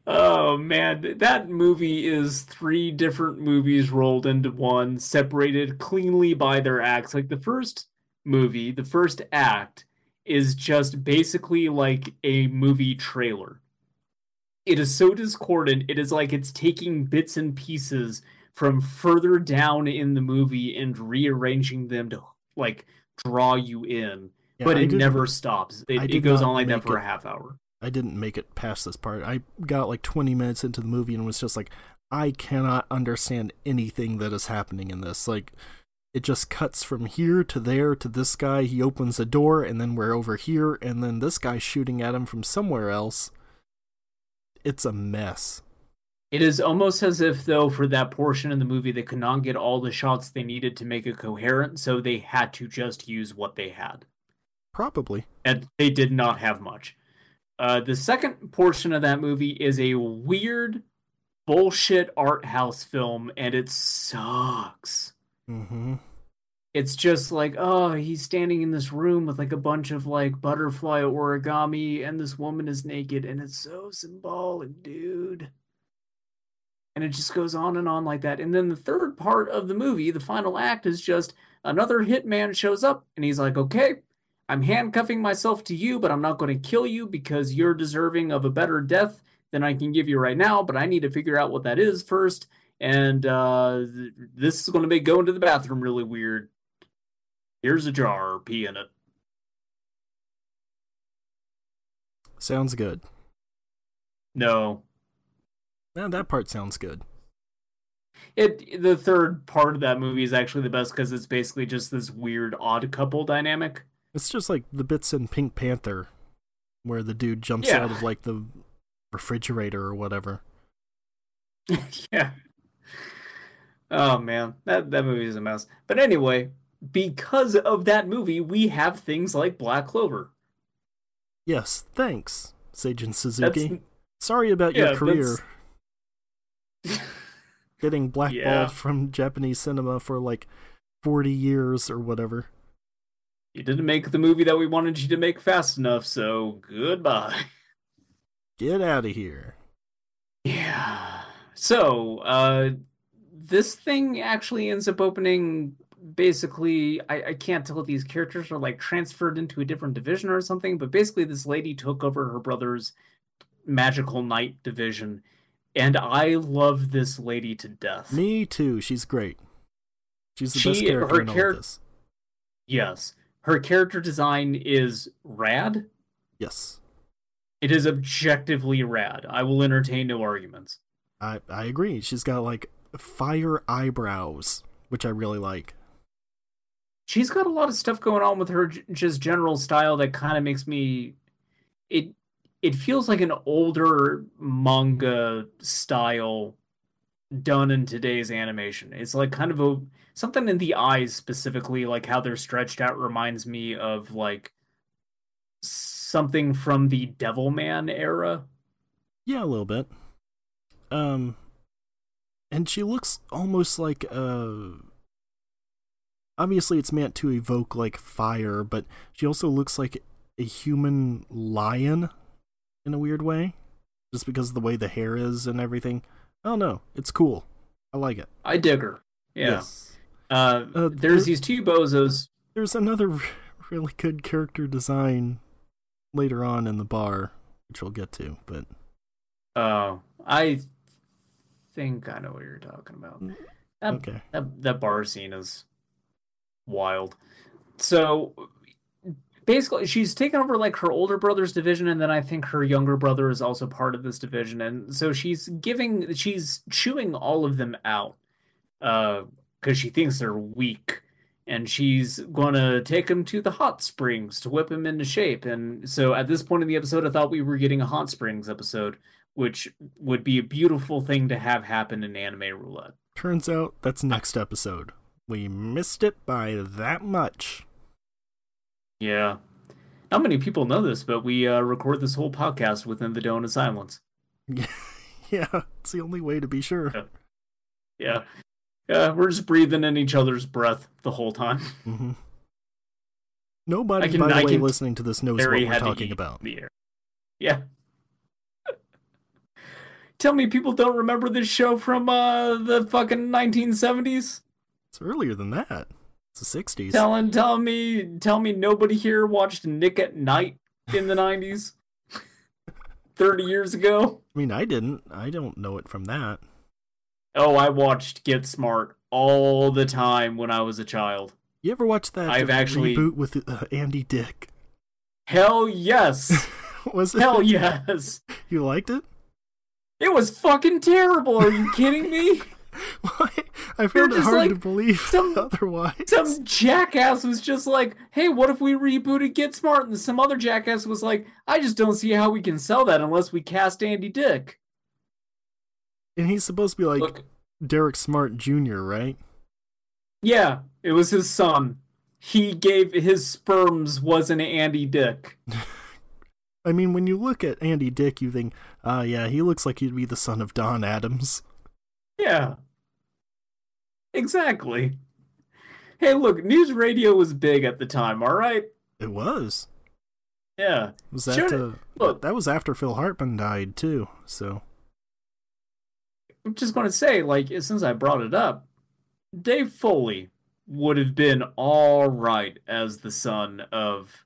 Oh man, that movie is three different movies rolled into one, separated cleanly by their acts. Like the first movie, the first act is just basically like a movie trailer. It is so discordant, it is like it's taking bits and pieces from further down in the movie and rearranging them to like draw you in, Yeah, but it never stops. It, it goes on like that for a half hour. I didn't make it past this part. I got like 20 minutes into the movie and was just like, I cannot understand anything that is happening in this. Like, it just cuts from here to there to this guy. He opens a door, and then we're over here, and then this guy's shooting at him from somewhere else. It's a mess. It is almost as if, though, for that portion in the movie, they could not get all the shots they needed to make it coherent, so they had to just use what they had. Probably. And they did not have much. Uh, the second portion of that movie is a weird bullshit art house film, and it sucks. Mm-hmm. It's just like, oh, he's standing in this room with like a bunch of like butterfly origami, and this woman is naked, and it's so symbolic, dude. And it just goes on and on like that. And then the third part of the movie, the final act, is just another hitman shows up, and he's like, okay, I'm handcuffing myself to you, but I'm not going to kill you because you're deserving of a better death than I can give you right now. But I need to figure out what that is first. And uh, th- this is going to make going to the bathroom really weird. Here's a jar, pee in it. Sounds good. No, Now that part sounds good. it. The third part of that movie is actually the best because it's basically just this weird odd couple dynamic. It's just like the bits in Pink Panther where the dude jumps Yeah. out of like the refrigerator or whatever. yeah. Oh man, that that movie is a mess. But anyway, because of that movie, we have things like Black Clover. Yes, thanks, Seijun That's Suzuki. Sorry about yeah, your career getting blackballed Yeah. from Japanese cinema for like 40 years or whatever. You didn't make the movie that we wanted you to make fast enough, so goodbye. Get out of here. Yeah. So, uh, this thing actually ends up opening. Basically, I, I can't tell if these characters are like transferred into a different division or something, but basically, this lady took over her brother's magical knight division, and I love this lady to death. Me too. She's great. She's the She- best her character in all char- of this. Yes, her character design is rad. Yes, It is objectively rad. I will entertain no arguments. I I agree. She's got like fire eyebrows, which I really like. she's got a lot of stuff going on with her j- just general style that kind of makes me it it feels like an older manga style done in today's animation it's like kind of a something in the eyes specifically like how they're stretched out reminds me of like something from the devilman era Yeah, a little bit. Um, and she looks almost like uh. Obviously, it's meant to evoke like fire, but she also looks like a human lion in a weird way, just because of the way the hair is and everything. I don't know. It's cool. I like it. i dig her yeah Yes. Uh, Uh, there's there- these two bozos There's another really good character design later on in the bar, which we'll get to, but Oh, I think I know what you're talking about. That, okay. that, that bar scene is wild. So basically, she's taken over like her older brother's division, and then I think her younger brother is also part of this division. And so she's giving, she's chewing all of them out because she thinks they're weak. And she's going to take them to the hot springs to whip them into shape. And so at this point in the episode, I thought we were getting a hot springs episode, which would be a beautiful thing to have happen in anime roulette. Turns out that's next episode. We missed it by that much. Yeah. Not many people know this, but we uh, record this whole podcast within the Dome of Silence. yeah, it's the only way to be sure. Yeah. Yeah, we're just breathing in each other's breath the whole time. hmm Nobody, can- by the I way, listening to this knows what we're talking about. The air. Yeah. Tell me people don't remember this show from uh, the fucking 1970s? It's earlier than that. It's the 60s. Telling, tell me, tell me nobody here watched Nick at Night in the 90s? 30 years ago? I mean, I didn't. I don't know it from that. Oh, I watched Get Smart all the time when I was a child. You ever watch that I've actually- reboot with uh, Andy Dick? Hell yes. Was it? Hell yes. You liked it? It was fucking terrible. Are you kidding me? Why? I found it hard like to believe some- otherwise. Some jackass was just like, hey, what if we rebooted Get Smart? And some other jackass was like, I just don't see how we can sell that unless we cast Andy Dick. And he's supposed to be like Look, Derek Smart Jr., right? yeah, it was his son. He gave his sperms wasn't Andy Dick. I mean, when you look at Andy Dick, you think, ah, yeah, he looks like he'd be the son of Don Adams. Yeah. Exactly. Hey, look, news radio was big at the time, all right? It was. Yeah. Was that uh, look. that was after Phil Hartman died too? So I'm just going to say, like, since I brought it up, Dave Foley would have been all right as the son of.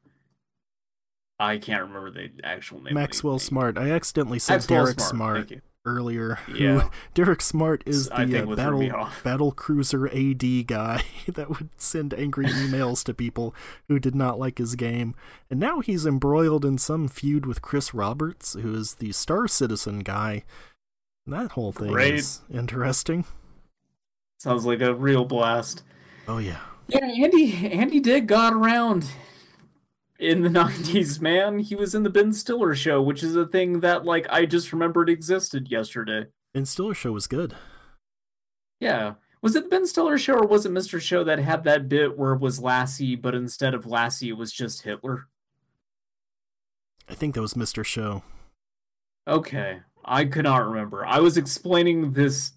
I can't remember the actual name. Maxwell Smart. I accidentally said Maxwell Derek Smart, you. earlier. who- Yeah. Derek Smart is the uh, what threw me battle battle cruiser AD guy that would send angry emails to people who did not like his game. And now he's embroiled in some feud with Chris Roberts, who is the Star Citizen guy. That whole thing Great. is interesting. Sounds like a real blast. Oh yeah. Yeah, Andy. Andy Dick got around in the '90s, man. He was in the Ben Stiller show, which is a thing that, like, I just remembered existed yesterday. Ben Stiller show was good. Yeah. Was it the Ben Stiller show or was it Mr. Show that had that bit where it was Lassie, but instead of Lassie, it was just Hitler? I think that was Mr. Show. Okay. I could not remember. I was explaining this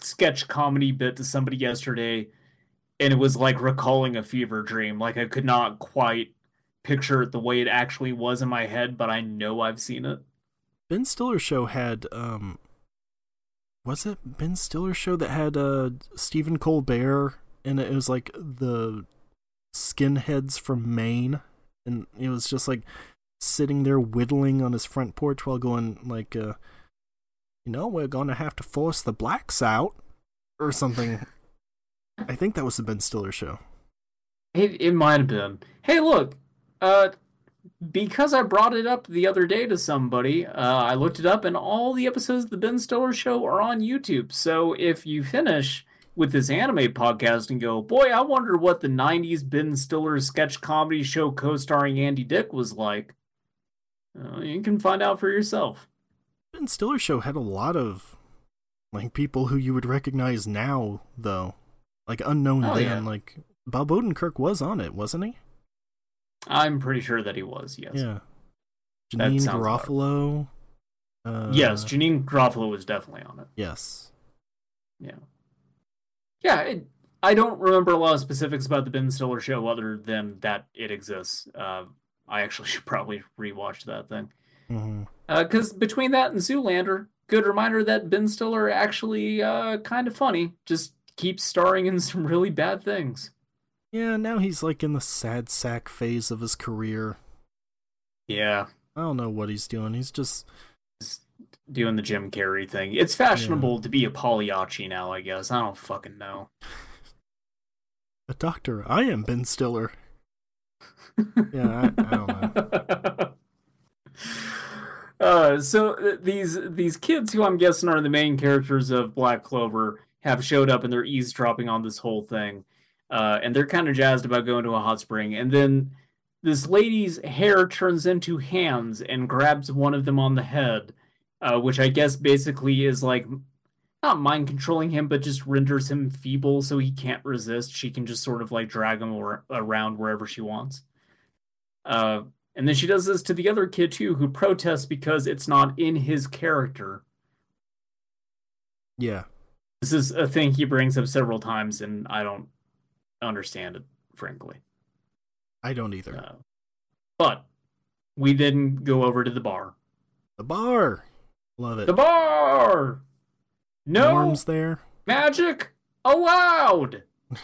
sketch comedy bit to somebody yesterday, and it was like recalling a fever dream. Like I could not quite picture it the way it actually was in my head, but I know I've seen it. Ben Stiller show had um was it Ben Stiller show that had uh Stephen Colbert and it was like the skinheads from Maine and it was just like sitting there whittling on his front porch while going like uh you know we're gonna have to force the blacks out or something I think that was the Ben Stiller show It, it might have been. Hey, look, uh, because I brought it up the other day to somebody, uh, I looked it up, and all the episodes of the Ben Stiller Show are on YouTube. So if you finish with this anime podcast and go, boy, I wonder what the '90s Ben Stiller sketch comedy show co-starring Andy Dick was like, uh, you can find out for yourself. Ben Stiller show had a lot of like people who you would recognize now though. Like unknown Oh, then. yeah. Like Bob Odenkirk was on it, wasn't he? I'm pretty sure that he was. Yes. Yeah. Janeane Garofalo. Uh, Yes, Janeane Garofalo was definitely on it. yes. Yeah. Yeah, it, I don't remember a lot of specifics about the Ben Stiller show other than that it exists. Uh, I actually should probably rewatch that thing. Because between that and Zoolander, good reminder that Ben Stiller actually uh, kind of funny. Just keeps starring in some really bad things. Yeah, now he's like in the sad sack phase of his career. Yeah. I don't know what he's doing. He's just Just doing the Jim Carrey thing. It's fashionable to be a Pagliacci now, I guess. I don't fucking know. a doctor. I am Ben Stiller. Yeah, I, I don't know. Uh, so uh, these these kids who I'm guessing are the main characters of Black Clover have showed up and they're eavesdropping on this whole thing, uh, and they're kind of jazzed about going to a hot spring. And then this lady's hair turns into hands and grabs one of them on the head, uh, which I guess basically is like not mind controlling him, but just renders him feeble so he can't resist. She can just sort of like drag him ar- around wherever she wants. Uh, and then she does this to the other kid too, who protests because it's not in his character. Yeah. This is a thing he brings up several times, and I don't understand it, frankly. I don't either. Uh, but we then go over to the bar. The bar. Love it. The bar. No Norm's there. magic allowed.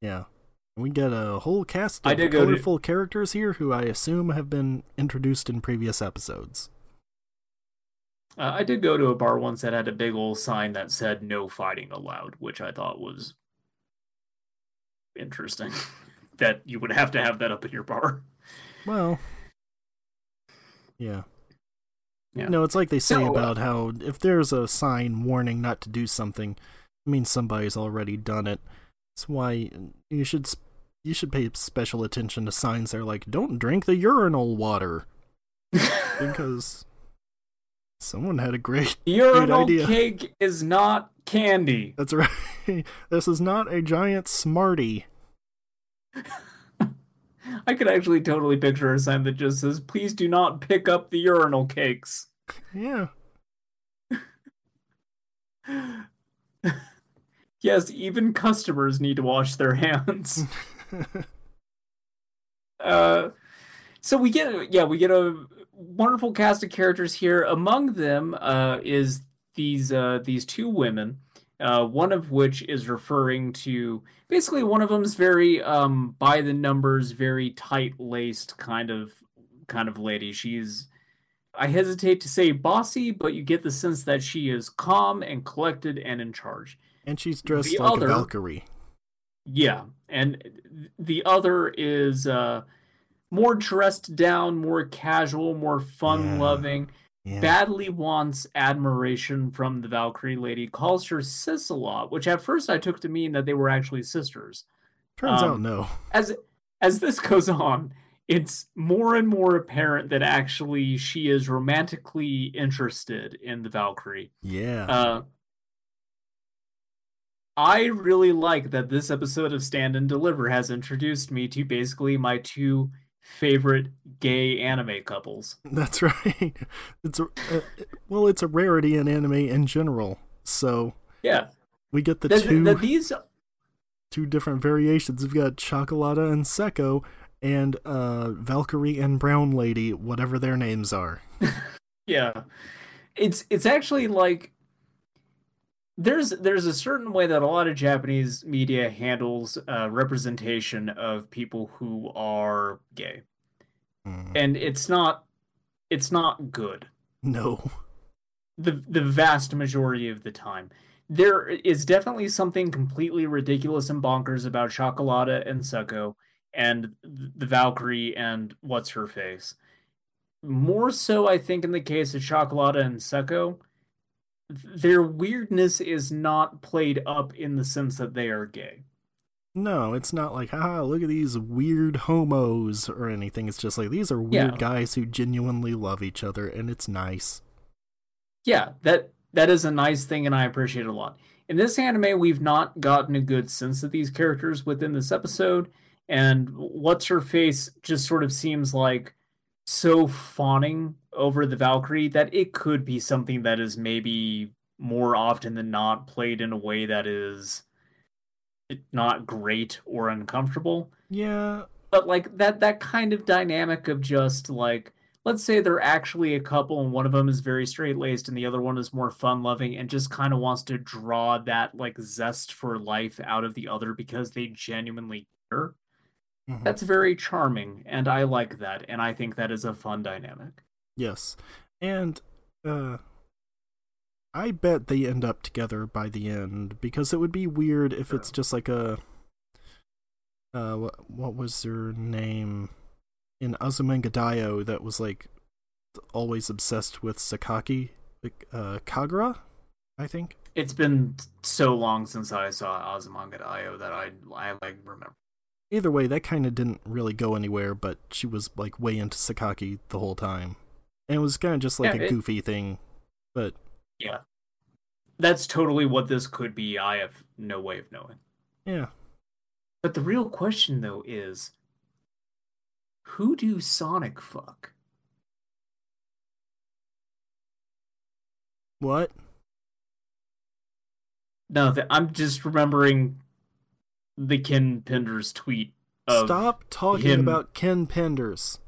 Yeah. We get a whole cast of go to- colorful characters here who I assume have been introduced in previous episodes. Uh, I did go to a bar once that had a big old sign that said "No fighting allowed," which I thought was interesting that you would have to have that up in your bar. Well, yeah. Yeah. No, it's like they say No, uh, about how if there's a sign warning not to do something, it means somebody's already done it. That's why you should you should pay special attention to signs that are like "Don't drink the urinal water" because someone had a great. Urinal idea. cake is not candy. That's right. this is not a giant Smartie. I could actually totally picture a sign that just says, "Please do not pick up the urinal cakes." Yeah. yes, even customers need to wash their hands. uh, so we get yeah, we get a wonderful cast of characters here. Among them uh, is these uh, these two women. Uh, one of which is referring to basically one of them's very um, by the numbers, very tight laced kind of kind of lady. She's I hesitate to say bossy, but you get the sense that she is calm and collected and in charge. and she's dressed The like other- a Valkyrie. Yeah, and the other is uh more dressed down, more casual, more fun loving. Yeah. Badly wants admiration from the Valkyrie lady. Calls her sis a lot, which at first I took to mean that they were actually sisters. Turns out um, no. As as this goes on, it's more and more apparent that actually she is romantically interested in the Valkyrie. Yeah. Uh, I really like that this episode of Stand and Deliver has introduced me to basically my two favorite gay anime couples. That's right. It's a uh, well, it's a rarity in anime in general. So Yeah, we get the that, two that these two different variations. We've got Cioccolata and Secco, and uh, Valkyrie and Brown Lady, whatever their names are. yeah it's it's actually like there's there's a certain way that a lot of japanese media handles uh, representation of people who are gay Mm, and it's not it's not good no. the the vast majority of the time there is definitely something completely ridiculous and bonkers about Cioccolata and Secco and the Valkyrie and what's her face. More so, I think, in the case of Cioccolata and Secco, their weirdness is not played up in the sense that they are gay. No, it's not like, ah, look at these weird homos or anything. It's just like these are weird Yeah. guys who genuinely love each other, and it's nice. Yeah, that that is a nice thing, and I appreciate it a lot. In this anime, we've not gotten a good sense of these characters within this episode, and what's her face just sort of seems like so fawning over the Valkyrie that it could be something that is maybe more often than not played in a way that is not great or uncomfortable. Yeah, but like that that kind of dynamic of just like let's say they're actually a couple and one of them is very straight laced and the other one is more fun loving and just kind of wants to draw that like zest for life out of the other because they genuinely care. Mhm. that's very charming and i like that and i think that is a fun dynamic yes. And, uh, I bet they end up together by the end because it would be weird if it's just like a. Uh, what, what was her name in Azumanga Daioh that was like always obsessed with Sakaki? Like, Uh, Kagura, I think. it's been so long since i saw azumanga daioh that i i like remember Either way, that kind of didn't really go anywhere, but she was like way into Sakaki the whole time. And it was kind of just like Yeah, a it- goofy thing, but yeah that's totally what this could be i have no way of knowing yeah. But the real question though is who do Sonic fuck? What? No, I'm just remembering the Ken Penders tweet of Stop talking him- about Ken Penders.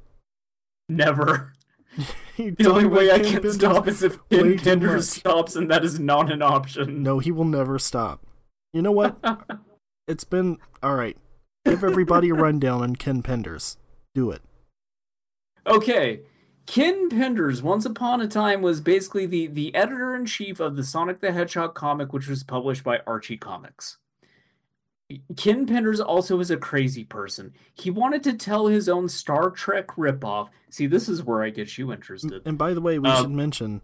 never. The only way I can stop is if Ken too Penders stops, and that is not an option. No, he will never stop. You know what? it's been all right. Give everybody a rundown on Ken Penders. Do it. Okay. Ken Penders, once upon a time, was basically the, the editor in chief of the Sonic the Hedgehog comic, which was published by Archie Comics. Ken Penders also is a crazy person. He wanted to tell his own Star Trek ripoff. See, this is where I get you interested. And by the way, we Um, should mention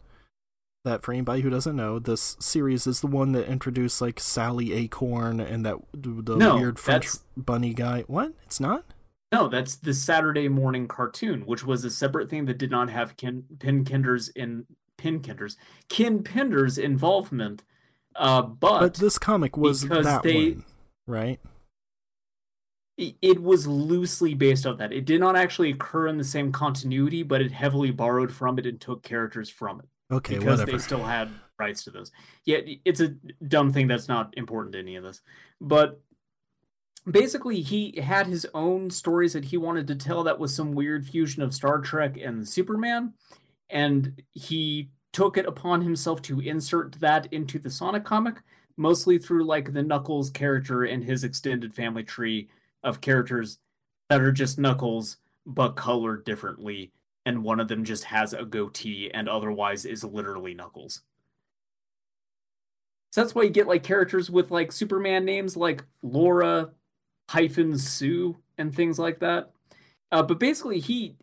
that for anybody who doesn't know, this series is the one that introduced like Sally Acorn and that the No, weird French bunny guy. What? It's not. No, that's the Saturday morning cartoon, which was a separate thing that did not have Ken Pin Kenders in Pin Kenders Ken Penders involvement. Uh, but, But this comic was because that they- one, right? it was loosely based on that. It did not actually occur in the same continuity, but it heavily borrowed from it and took characters from it Okay, because whatever. they still had rights to those. Yeah, it's a dumb thing that's not important to any of this. But basically, he had his own stories that he wanted to tell that was some weird fusion of Star Trek and Superman. And he took it upon himself to insert that into the Sonic comic, mostly through like the Knuckles character and his extended family tree of characters that are just Knuckles but colored differently and one of them just has a goatee and otherwise is literally Knuckles. So that's why you get like characters with like Superman names like Laura hyphen Sue and things like that. Uh, but basically, he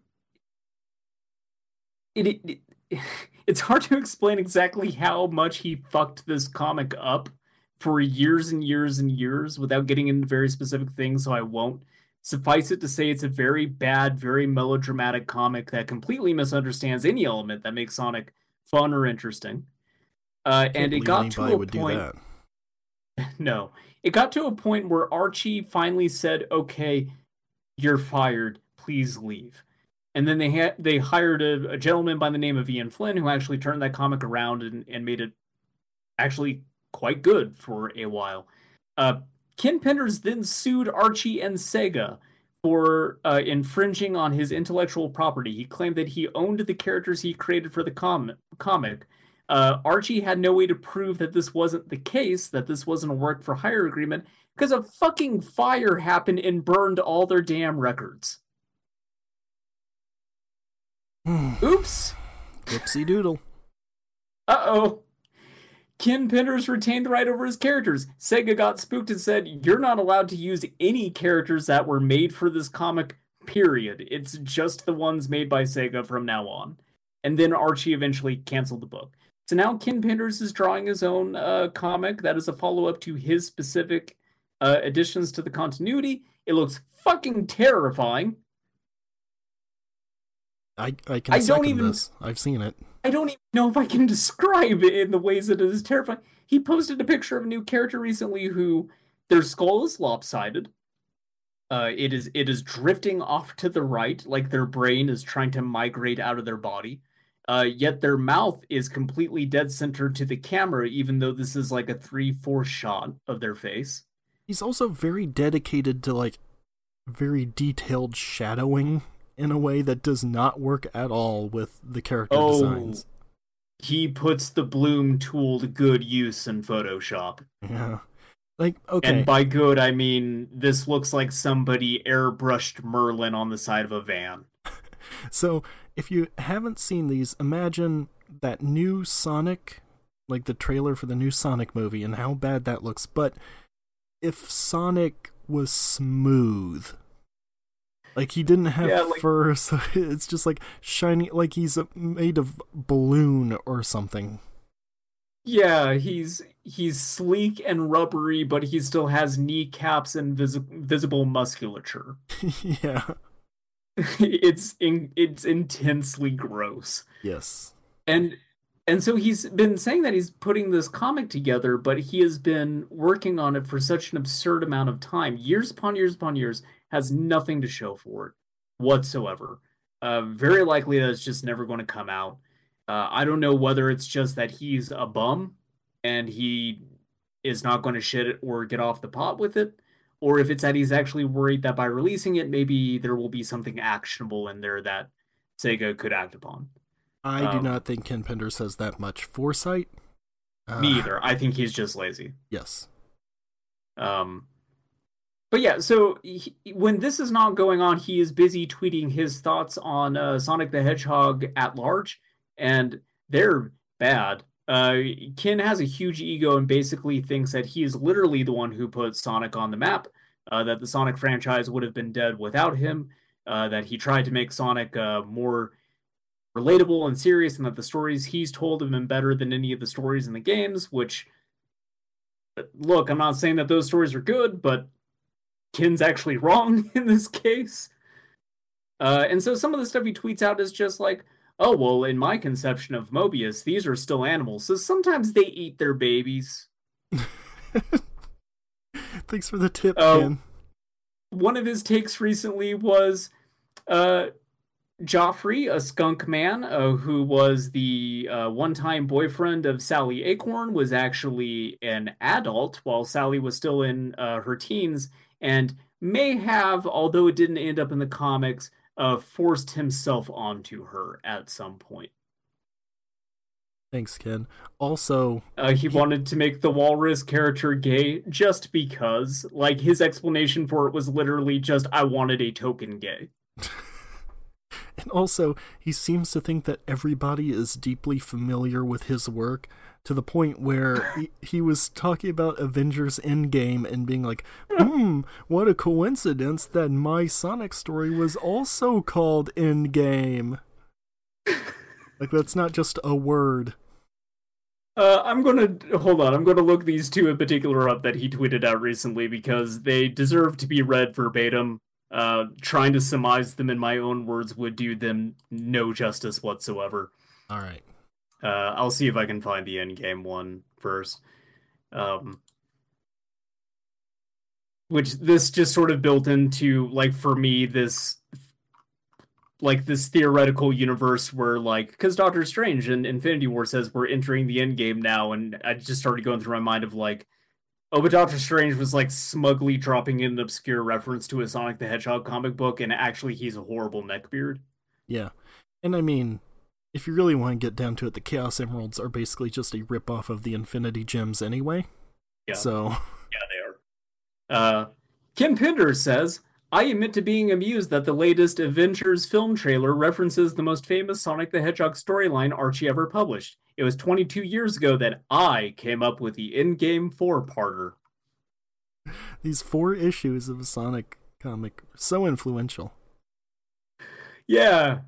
it, it, it it's hard to explain exactly how much he fucked this comic up for years and years and years without getting into very specific things. So I won't. Suffice it to say, it's a very bad, very melodramatic comic that completely misunderstands any element that makes Sonic fun or interesting. Uh, and it got to a point. No, it got to a point where Archie finally said, "Okay, you're fired. Please leave." And then they had they hired a, a gentleman by the name of Ian Flynn who actually turned that comic around and, and made it actually quite good for a while. Uh, Ken Penders then sued Archie and Sega for uh, infringing on his intellectual property. He claimed that he owned the characters he created for the com- comic. Uh, Archie had no way to prove that this wasn't the case, that this wasn't a work for hire agreement, because a fucking fire happened and burned all their damn records. Oops. Whoopsie doodle. Uh oh. Ken Penders retained the right over his characters. Sega got spooked and said, You're not allowed to use any characters that were made for this comic, period. It's just the ones made by Sega from now on. And then Archie eventually canceled the book. So now Ken Penders is drawing his own uh, comic that is a follow up to his specific uh, additions to the continuity. It looks fucking terrifying. I I can I don't even- this. I've seen it. I don't even know if I can describe it in the ways that it is terrifying. He posted a picture of a new character recently who their skull is lopsided. Uh, it is it is drifting off to the right, like their brain is trying to migrate out of their body. Uh, yet their mouth is completely dead center to the camera, even though this is like a three four shot of their face. He's also very dedicated to like very detailed shadowing in a way that does not work at all with the character Oh, designs. He puts the bloom tool to good use in Photoshop. Yeah. Like okay. And by good, I mean this looks like somebody airbrushed Merlin on the side of a van. So, if you haven't seen these, imagine that new Sonic, like the trailer for the new Sonic movie, and how bad that looks. But if Sonic was smooth, like he didn't have Yeah, like- fur, so it's just like shiny, like he's made of balloon or something. Yeah, he's he's sleek and rubbery, but he still has kneecaps and vis- visible musculature. yeah. it's in, it's intensely gross. Yes. And and so he's been saying that he's putting this comic together, but he has been working on it for such an absurd amount of time, years upon years upon years, has nothing to show for it whatsoever. Uh, very likely that it's just never going to come out. Uh, I don't know whether it's just that he's a bum and he is not going to shit it or get off the pot with it, or if it's that he's actually worried that by releasing it, maybe there will be something actionable in there that Sega could act upon. I do Um, not think Ken Penders has that much foresight. Uh, Me either. I think he's just lazy. Yes. Um, but yeah, so he, when this is not going on, he is busy tweeting his thoughts on uh, Sonic the Hedgehog at large, and they're bad. Uh, Ken has a huge ego and basically thinks that he is literally the one who put Sonic on the map. Uh, that the Sonic franchise would have been dead without him. Uh, that he tried to make Sonic uh, more relatable and serious, and that the stories he's told have been better than any of the stories in the games. Which, look, I'm not saying that those stories are good, but Ken's actually wrong in this case. Uh, and so some of the stuff he tweets out is just like, oh, well, in my conception of Mobius, these are still animals. So sometimes they eat their babies. Thanks for the tip, Oh. Ken. One of his takes recently was uh, Joffrey, a skunk man uh, who was the uh, one time boyfriend of Sally Acorn, was actually an adult while Sally was still in uh, her teens and may have, although it didn't end up in the comics, uh, forced himself onto her at some point. Thanks, Ken. Also, Uh, he wanted to make the walrus character gay just because. Like, his explanation for it was literally just, I wanted a token gay. and also, he seems to think that everybody is deeply familiar with his work to the point where he, he was talking about Avengers Endgame and being like, hmm, what a coincidence that my Sonic story was also called Endgame. like, that's not just a word. Uh, I'm gonna hold on. I'm gonna look these two in particular up that he tweeted out recently because they deserve to be read verbatim. Uh, trying to surmise them in my own words would do them no justice whatsoever. All right. Uh, I'll see if I can find the end game one first. Um, which this just sort of built into like for me this like this theoretical universe where like because Doctor Strange and Infinity War says we're entering the end game now, and I just started going through my mind of like, oh, but Doctor Strange was like smugly dropping in an obscure reference to a Sonic the Hedgehog comic book, and actually he's a horrible neckbeard. Yeah. And I mean, if you really want to get down to it, the Chaos Emeralds are basically just a ripoff of the Infinity Gems anyway. Yeah. So, Yeah, they are. Uh, Ken Pender says, I admit to being amused that the latest Avengers film trailer references the most famous Sonic the Hedgehog storyline Archie ever published. It was 22 years ago that I came up with the Endgame four-parter. these four issues of a Sonic comic are so influential. Yeah.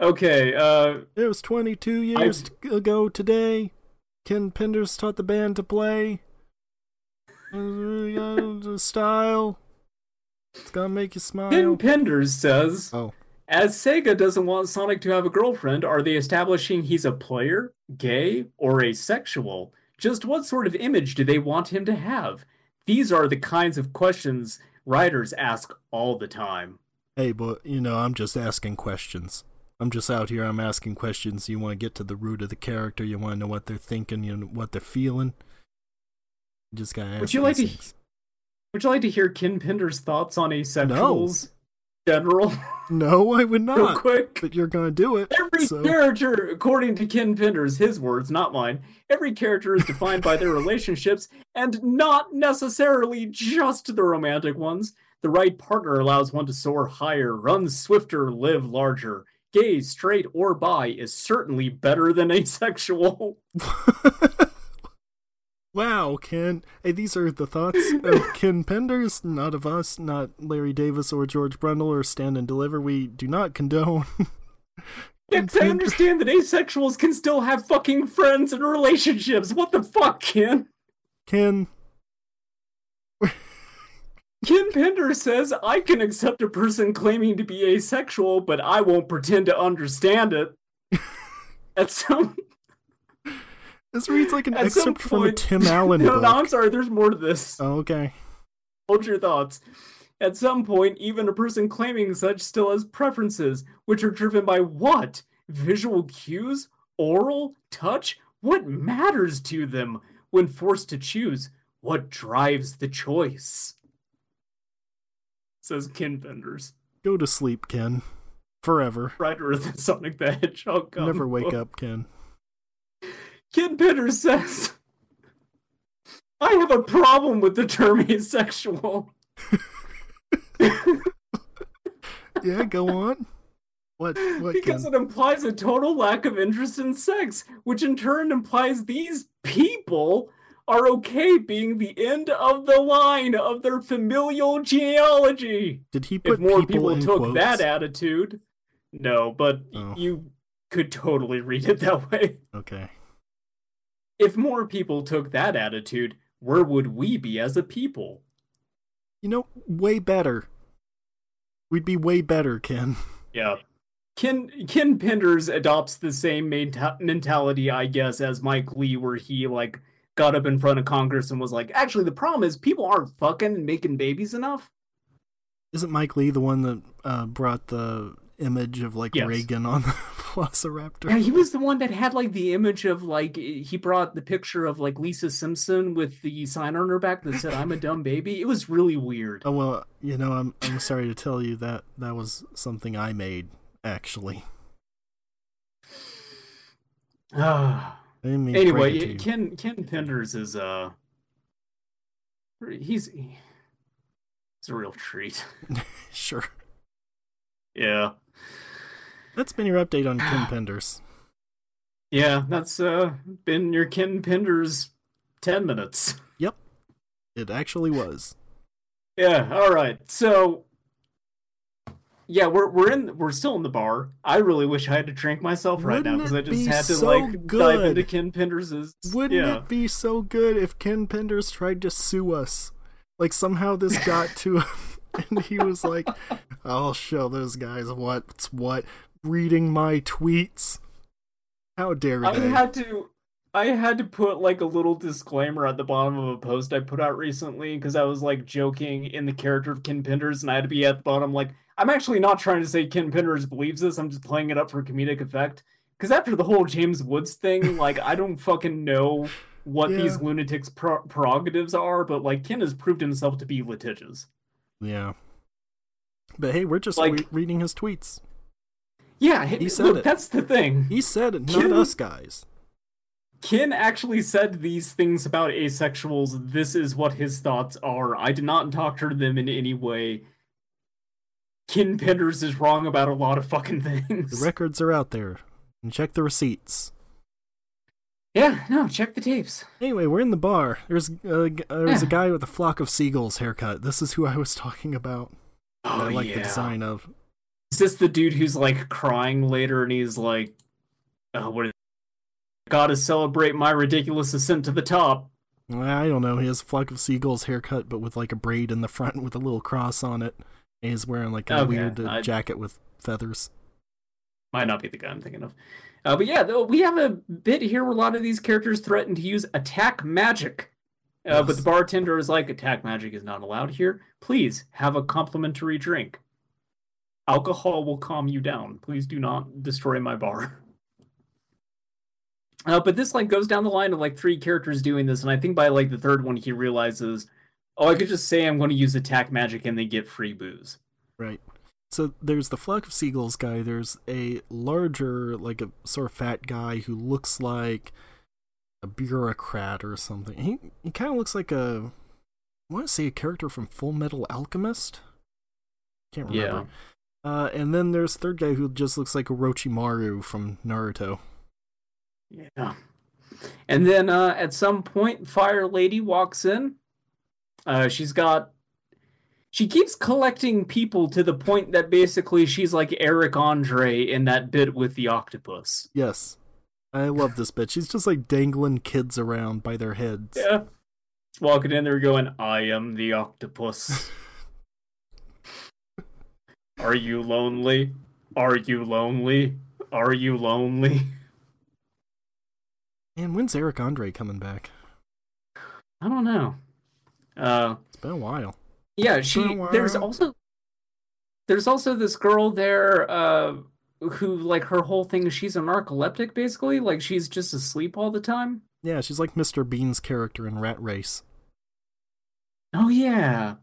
Okay, uh, It was 22 years ago today. Ken Penders taught the band to play. Style. It's gonna make you smile. Ken Penders says, Oh, As Sega doesn't want Sonic to have a girlfriend, are they establishing he's a player, gay, or asexual? Just what sort of image do they want him to have? These are the kinds of questions writers ask all the time. hey, but you know, I'm just asking questions. I'm just out here. I'm asking questions. You want to get to the root of the character. You want to know what they're thinking. You know what they're feeling. You just gotta ask. Would you like these to- Would you like to hear Ken Penders' thoughts on asexuals? General, No, I would not. real quick. But you're gonna do it. Every so- character, according to Ken Penders, his words, not mine, every character is defined by their relationships and not necessarily just the romantic ones. The right partner allows one to soar higher, run swifter, live larger. Gay, straight, or bi is certainly better than asexual. wow, Ken. Hey, these are the thoughts of Ken Penders, not of us, not Larry Davis or George Brundle or Stand and Deliver. We do not condone. Yes, I understand that asexuals can still have fucking friends and relationships. What the fuck, Ken? Ken, Ken Pender says, I can accept a person claiming to be asexual, but I won't pretend to understand it. At some, this reads like an at excerpt from a Tim Allen no, book. no, I'm sorry, there's more to this. Oh, okay. Hold your thoughts. At some point, even a person claiming such still has preferences, which are driven by what? Visual cues? Oral? Touch? What matters to them? When forced to choose, what drives the choice? Says Ken Penders, Go to sleep, Ken. Forever. writer of the Sonic the Hedgehog comic Never wake book. up, Ken. Ken Penders says, I have a problem with the term asexual. Yeah, go on. What? What? because Ken? it implies a total lack of interest in sex, which in turn implies these people are okay being the end of the line of their familial genealogy. Did he put If more people, people took quotes? that attitude, no, but Oh. you could totally read it that way. Okay. If more people took that attitude, where would we be as a people? You know, way better. We'd be way better, Ken. Yeah. Ken Ken Penders adopts the same menta- mentality, I guess, as Mike Lee, where he like got up in front of Congress and was like, "Actually, the problem is people aren't fucking and making babies enough." Isn't Mike Lee the one that uh, brought the image of like Yes. Reagan on the Velociraptor? Yeah, he was the one that had like the image of like he brought the picture of like Lisa Simpson with the sign on her back that said "I'm a dumb baby." It was really weird. Oh well, you know, I'm I'm sorry to tell you that that was something I made actually. Ah. I didn't mean to break it anyway. Ken Ken Penders is uh he's he's a real treat. Sure. yeah. That's been your update on Ken Penders. Yeah, that's uh been your Ken Penders 10 minutes. Yep. It actually was. Yeah, all right. So yeah, we're we're in we're still in the bar. I really wish I had to drink myself right now Wouldn't because I just be had to so like dive good? into Ken Penders's Wouldn't yeah. it be so good if Ken Penders tried to sue us? Like somehow this got to him and he was like, I'll show those guys what's what. Reading my tweets. How dare I they? had to I had to put like a little disclaimer at the bottom of a post I put out recently because I was like joking in the character of Ken Penders and I had to be at the bottom like I'm actually not trying to say Ken Penders believes this, I'm just playing it up for comedic effect. Because after the whole James Woods thing, like I don't fucking know what Yeah. these lunatics' pro- prerogatives are, but like Ken has proved himself to be litigious. Yeah. But hey, we're just Like- re- reading his tweets. Yeah, He he said look, it. that's the thing. He said it, not Ken- us guys. Ken actually said these things about asexuals. This is what his thoughts are. I did not doctor them in any way. Ken Penders is wrong about a lot of fucking The things. records are out there. And check the receipts. yeah, no, check the tapes. Anyway, we're in the bar. There's a, g- uh, there's a guy with a flock of seagulls haircut. This is who I was talking about. Oh I like yeah. the design of. Is this the dude who's like crying later and he's like, "Oh, what is? Gotta celebrate my ridiculous ascent to the top." I don't know. He has a flock of seagulls haircut, but with like a braid in the front with a little cross on it. He's wearing like a Okay, weird uh, jacket with feathers. Might not be the guy I'm thinking of. Uh, but yeah, though we have a bit here where a lot of these characters threaten to use attack magic. Uh, But the bartender is like, attack magic is not allowed here. Please have a complimentary drink. Alcohol will calm you down. Please do not destroy my bar. Uh, but this like goes down the line of like three characters doing this, and I think by like the third one he realizes, oh, I could just say I'm going to use attack magic and they get free booze. Right. So there's the flock of seagulls guy. There's a larger, like a sort of fat guy who looks like a bureaucrat or something. He he kind of looks like a, I want to say a character from Full Metal Alchemist. Can't remember. Uh, and then there's third guy who just looks like Orochimaru from Naruto. Yeah. And then uh, at some point, Fire Lady walks in. Uh, she's got. She keeps collecting people to the point that basically she's like Eric Andre in that bit with the octopus. Yes. I love this bitch. She's just like dangling kids around by their heads. Yeah. Walking in there going, I am the octopus. Are you lonely? Are you lonely? Are you lonely? And when's Eric Andre coming back? I don't know. Uh, It's been a while. Yeah, been she. a There's also there's also this girl there uh, who like her whole thing. She's a narcoleptic, basically. Like she's just asleep all the time. Yeah, she's like Mr. Bean's character in Rat Race. Oh yeah,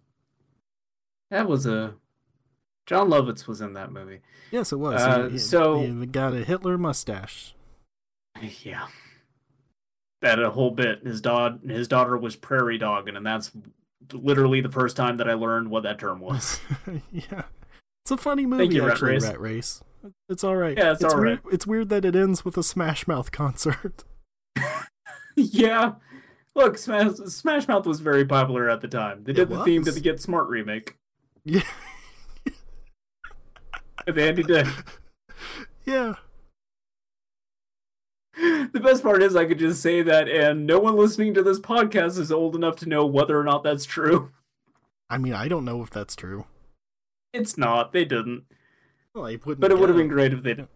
that was a Jon Lovitz was in that movie. Yes, it was. Uh, he, he- so- he got a Hitler mustache. Yeah, that a whole bit. His dog, his daughter was prairie dogging, and that's literally the first time that I learned what that term was. yeah. It's a funny movie, Thank you, Rat actually. Race. Rat Race. It's all right. Yeah, it's all weird. It's weird that it ends with a Smash Mouth concert. yeah. Look, Smash, Smash Mouth was very popular at the time. They did the theme to the Get Smart remake yeah, Andy Dick. yeah. The best part is I could just say that, and no one listening to this podcast is old enough to know whether or not that's true. I mean, I don't know if that's true. It's not. They didn't. Well, wouldn't But it would have been great if they did.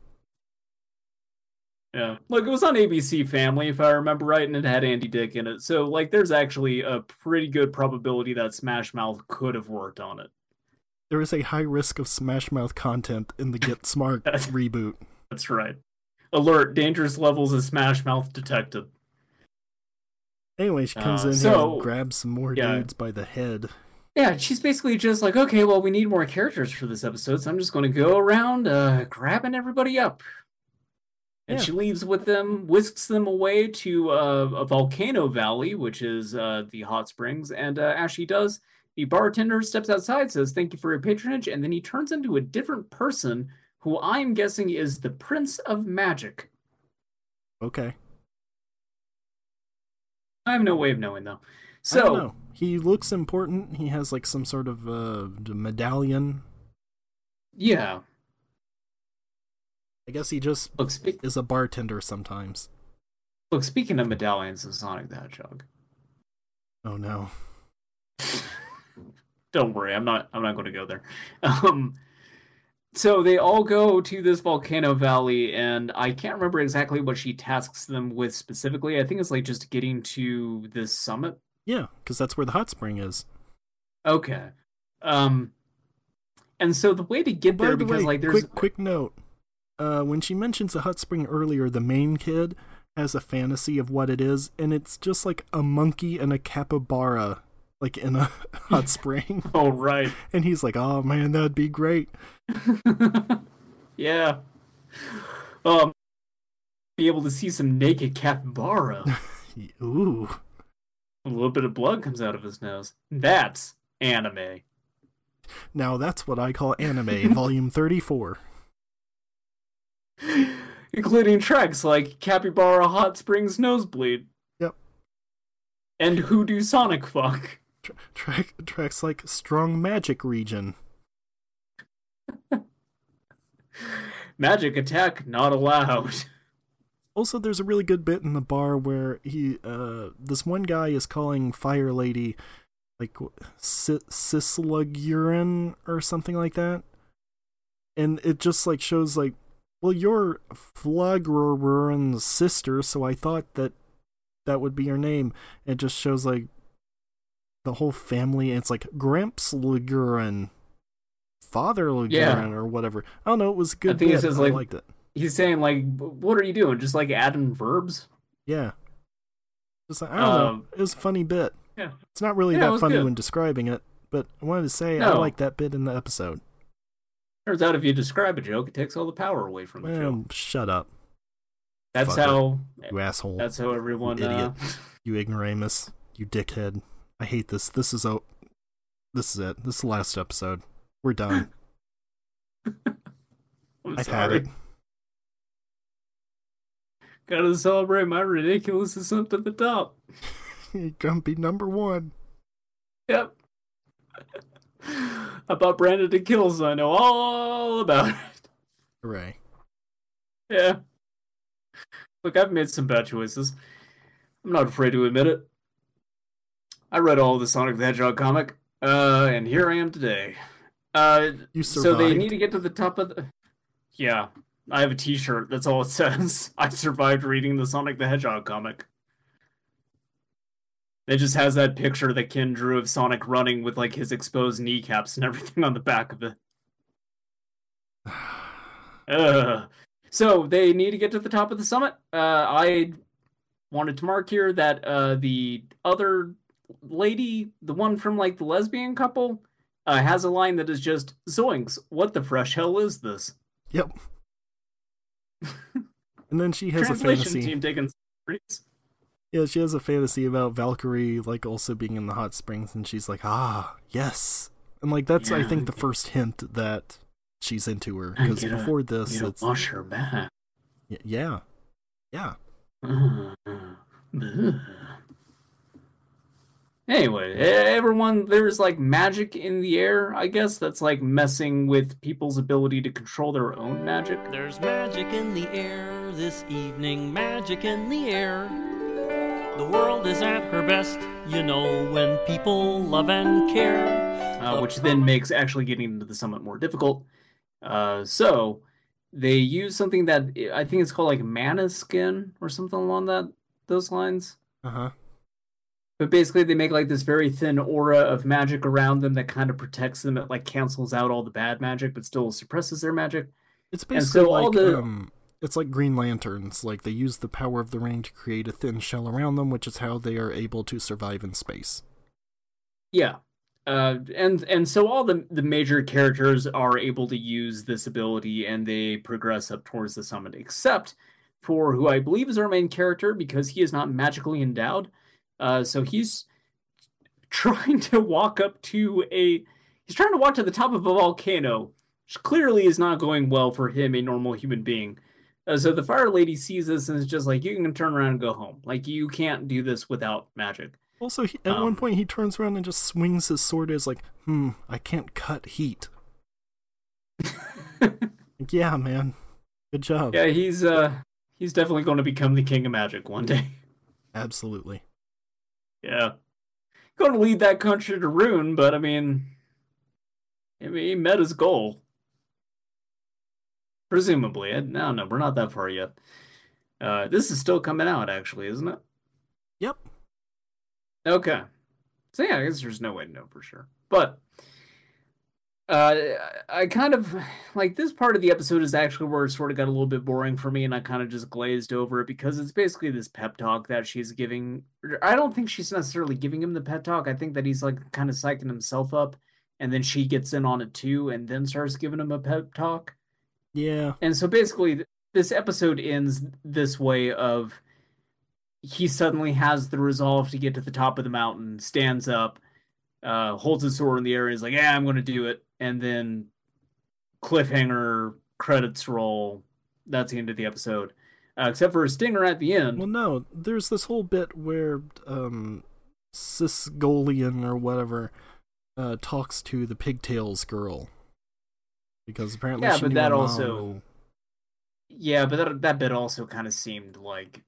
Yeah. Look, it was on ABC Family, if I remember right, and it had Andy Dick in it. So, like, there's actually a pretty good probability that Smash Mouth could have worked on it. There is a high risk of Smash Mouth content in the Get Smart reboot. That's right. Alert, dangerous levels of Smash Mouth detected. Anyway, she comes Uh, in here so- and grabs some more yeah. dudes by the head. Yeah, she's basically just like, okay, well, we need more characters for this episode, so I'm just going to go around uh, grabbing everybody up. And Yeah. she leaves with them, whisks them away to uh, a volcano valley, which is uh, the hot springs. And uh, as she does, the bartender steps outside, says, Thank you for your patronage. And then he turns into a different person who I'm guessing is the Prince of Magic. Okay. I have no way of knowing, though. I don't So, know. He looks important. He has like some sort of uh, medallion. yeah. I guess he just Look, spe- is a bartender sometimes. look, speaking of medallions and Sonic the Hedgehog. Oh no. Don't worry, I'm not I'm not going to go there. Um so they all go to this volcano valley and I can't remember exactly what she tasks them with specifically. I think it's like just getting to this summit. Yeah, because that's where the hot spring is. Okay. Um and so the way to get By there the because way, like there's quick quick note. Uh, when she mentions the hot spring earlier, the main kid has a fantasy of what it is, and it's just like a monkey and a capybara, like in a hot spring. Oh right. And he's like, "Oh man, that'd be great." yeah. Um be able to see some naked capybara. Ooh, A little bit of blood comes out of his nose. That's anime. now that's what I call anime, volume thirty-four. including tracks like Capybara Hot Springs Nosebleed. Yep. And Who Do Sonic Fuck? Tra- track tracks like Strong Magic Region. Magic Attack Not Allowed. Also, there's a really good bit in the bar where he, uh, this one guy is calling Fire Lady, like, C- or something like that. And it just, like, shows, like, well, you're Flagrurin's sister, so I thought that that would be your name. It just shows, like, the whole family, and it's like Gramps Lagurin, Father Lagurin, Yeah. or whatever. I don't know, it was a good think it bit. says, I like- liked it. He's saying, like, what are you doing? Just like adding verbs? Yeah. Just like, I don't know. Um, It was a funny bit. Yeah. It's not really Yeah, that funny good. when describing it, but I wanted to say I like that bit in the episode. Turns out if you describe a joke, it takes all the power away from the joke. Shut up, That's fucker. how. you asshole. That's how everyone. Uh, you ignoramus. You dickhead. I hate this. This is a. This is it. This is the last episode. We're done. I've sorry. had it. Gotta celebrate my ridiculous ascent to the top. Grumpy number one. Yep. about Brandon to Kills, I know all about it. Hooray. Yeah. Look, I've made some bad choices. I'm not afraid to admit it. I read all the Sonic the Hedgehog comic, uh, and here I am today. Uh, You so they need to get to the top of the. Yeah, I have a T-shirt. That's all it says. I survived reading the Sonic the Hedgehog comic. It just has that picture that Ken drew of Sonic running with like his exposed kneecaps and everything on the back of it. Ugh. So they need to get to the top of the summit. Uh, I wanted to mark here that uh, the other lady, the one from like the lesbian couple, uh, has a line that is just "Zoinks! What the fresh hell is this?" Yep. and then she has a fantasy. team taking. Yeah, she has a fantasy about Valkyrie like also being in the hot springs, and she's like, ah, yes. And like that's I think the first hint that she's into her. Because before this, it's wash her back. yeah, yeah. Anyway, everyone, there's like magic in the air, I guess, that's like messing with people's ability to control their own magic. There's magic in the air this evening, magic in the air. The world is at her best, you know, when people love and care. uh, which then makes actually getting into the summit more difficult. Uh, so they use something that I think it's called like mana skin or something along that those lines. Uh huh. But basically, they make like this very thin aura of magic around them that kind of protects them. It like cancels out all the bad magic, but still suppresses their magic. It's basically so like the- um, it's like Green Lanterns. Like they use the power of the ring to create a thin shell around them, which is how they are able to survive in space. Yeah. Uh, and and so all the the major characters are able to use this ability and they progress up towards the summit, except for who I believe is our main character because he is not magically endowed. Uh, so he's trying to walk up to a he's trying to walk to the top of a volcano, which clearly is not going well for him, a normal human being. Uh, so the fire lady sees this and is just like, "You can turn around and go home. Like you can't do this without magic." Also, he, at one Um, point, he turns around and just swings his sword as like, "Hmm, I can't cut heat." Like, yeah, man, good job. Yeah, he's uh he's definitely going to become the king of magic one day. Absolutely. Yeah. Going to lead that country to ruin, but I mean I mean he met his goal. Presumably. I, don't know, we're not that far yet. Uh this is still coming out actually, isn't it? Yep. Okay. So yeah, I guess there's no way to know for sure. But uh I kind of like this part of the episode is actually where it sort of got a little bit boring for me and I kind of just glazed over it because it's basically this pep talk that she's giving I don't think she's necessarily giving him the pep talk. I think that he's like kind of psyching himself up and then she gets in on it too and then starts giving him a pep talk. Yeah. And so basically, this episode ends this way of he suddenly has the resolve to get to the top of the mountain, stands up, uh, holds his sword in the air, and is like, "Yeah, I'm going to do it," and then cliffhanger credits roll. That's the end of the episode, uh, except for a stinger at the end. Well, no, there's this whole bit where um, Sisgolian or whatever uh, talks to the pigtails girl because apparently Yeah, she but that also- will- Yeah, but that that bit also kind of seemed like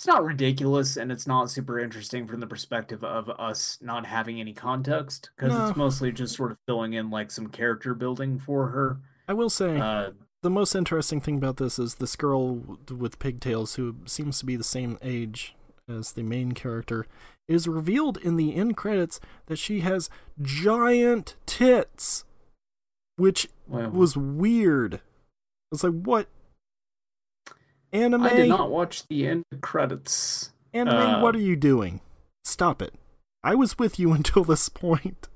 it's not ridiculous and it's not super interesting from the perspective of us not having any context because No. it's mostly just sort of filling in like some character building for her. I will say Uh, the most interesting thing about this is this girl with pigtails who seems to be the same age as the main character is revealed in the end credits that she has giant tits which was weird it's like what anime I did not watch the end credits. anime uh, what are you doing stop it i was with you until this point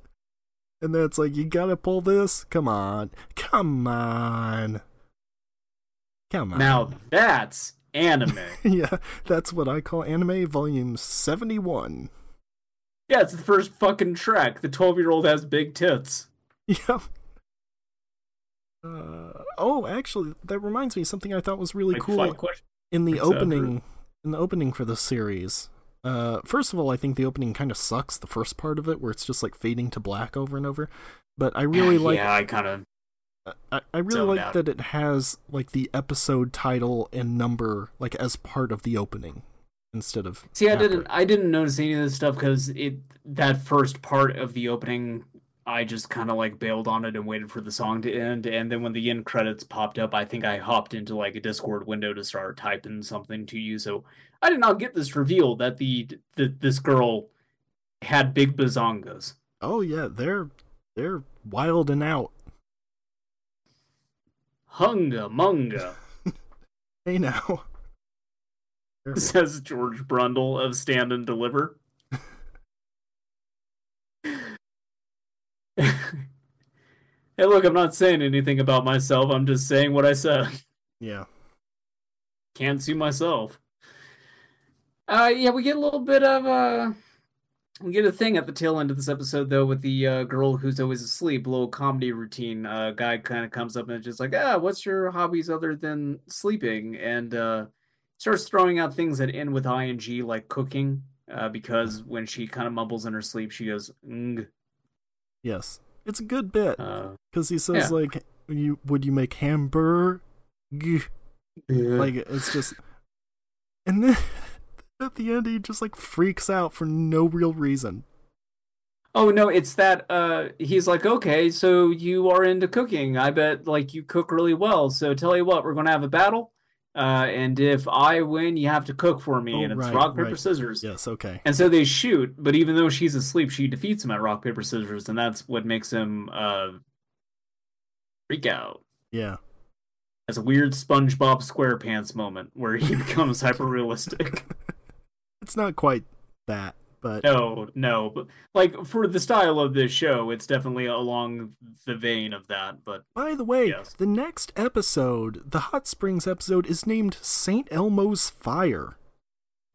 and then it's like you gotta pull this come on come on come on Now that's anime. yeah, that's what I call anime volume 71. yeah, it's the first fucking track. The twelve year old has big tits. Yeah. Uh, oh, actually, that reminds me something I thought was really Like, cool in the What's opening. In the opening for the series. Uh, first of all, I think the opening kind of sucks. The first part of it, where it's just like fading to black over and over. But I really like. Yeah, I kind of I, I really like out. that it has like the episode title and number like as part of the opening instead of. See, I didn't. I didn't notice any of this stuff because it that first part of the opening, I just kind of like bailed on it and waited for the song to end. And then when the end credits popped up, I think I hopped into like a Discord window to start typing something to you. So I did not get this reveal that the that this girl had big bazongas. Oh yeah, they're they're wild and out. Hunga munga, Hey now. Says George Brundle of Stand and Deliver. hey, look, I'm not saying anything about myself. I'm just saying what I said. yeah. Can't see myself. Uh, yeah, we get a little bit of uh, We get a thing at the tail end of this episode though with the uh, girl who's always asleep, little comedy routine. Uh, guy kind of comes up and just like, "Ah, what's your hobbies other than sleeping?" And uh, starts throwing out things that end with ing, like cooking, uh, because when she kind of mumbles in her sleep, she goes, "Ng." Yes, it's a good bit Uh, because he says yeah. like, "You would you make hamburger?" Like it's just, and then at the end he just like freaks out for no real reason. Oh no, it's that uh he's like, "Okay, so you are into cooking. I bet like you cook really well. So tell you what, we're going to have a battle. Uh and if I win, you have to cook for me Oh, and it's right, rock paper right. scissors." Yes, okay. And so they shoot, but even though she's asleep, she defeats him at rock paper scissors and that's what makes him uh freak out. Yeah, It's a weird SpongeBob SquarePants moment where he becomes hyper realistic. it's not quite that, but No, no, but like for the style of this show, it's definitely along the vein of that. But By the way, Yes. the next episode, the Hot Springs episode, is named St. Elmo's Fire.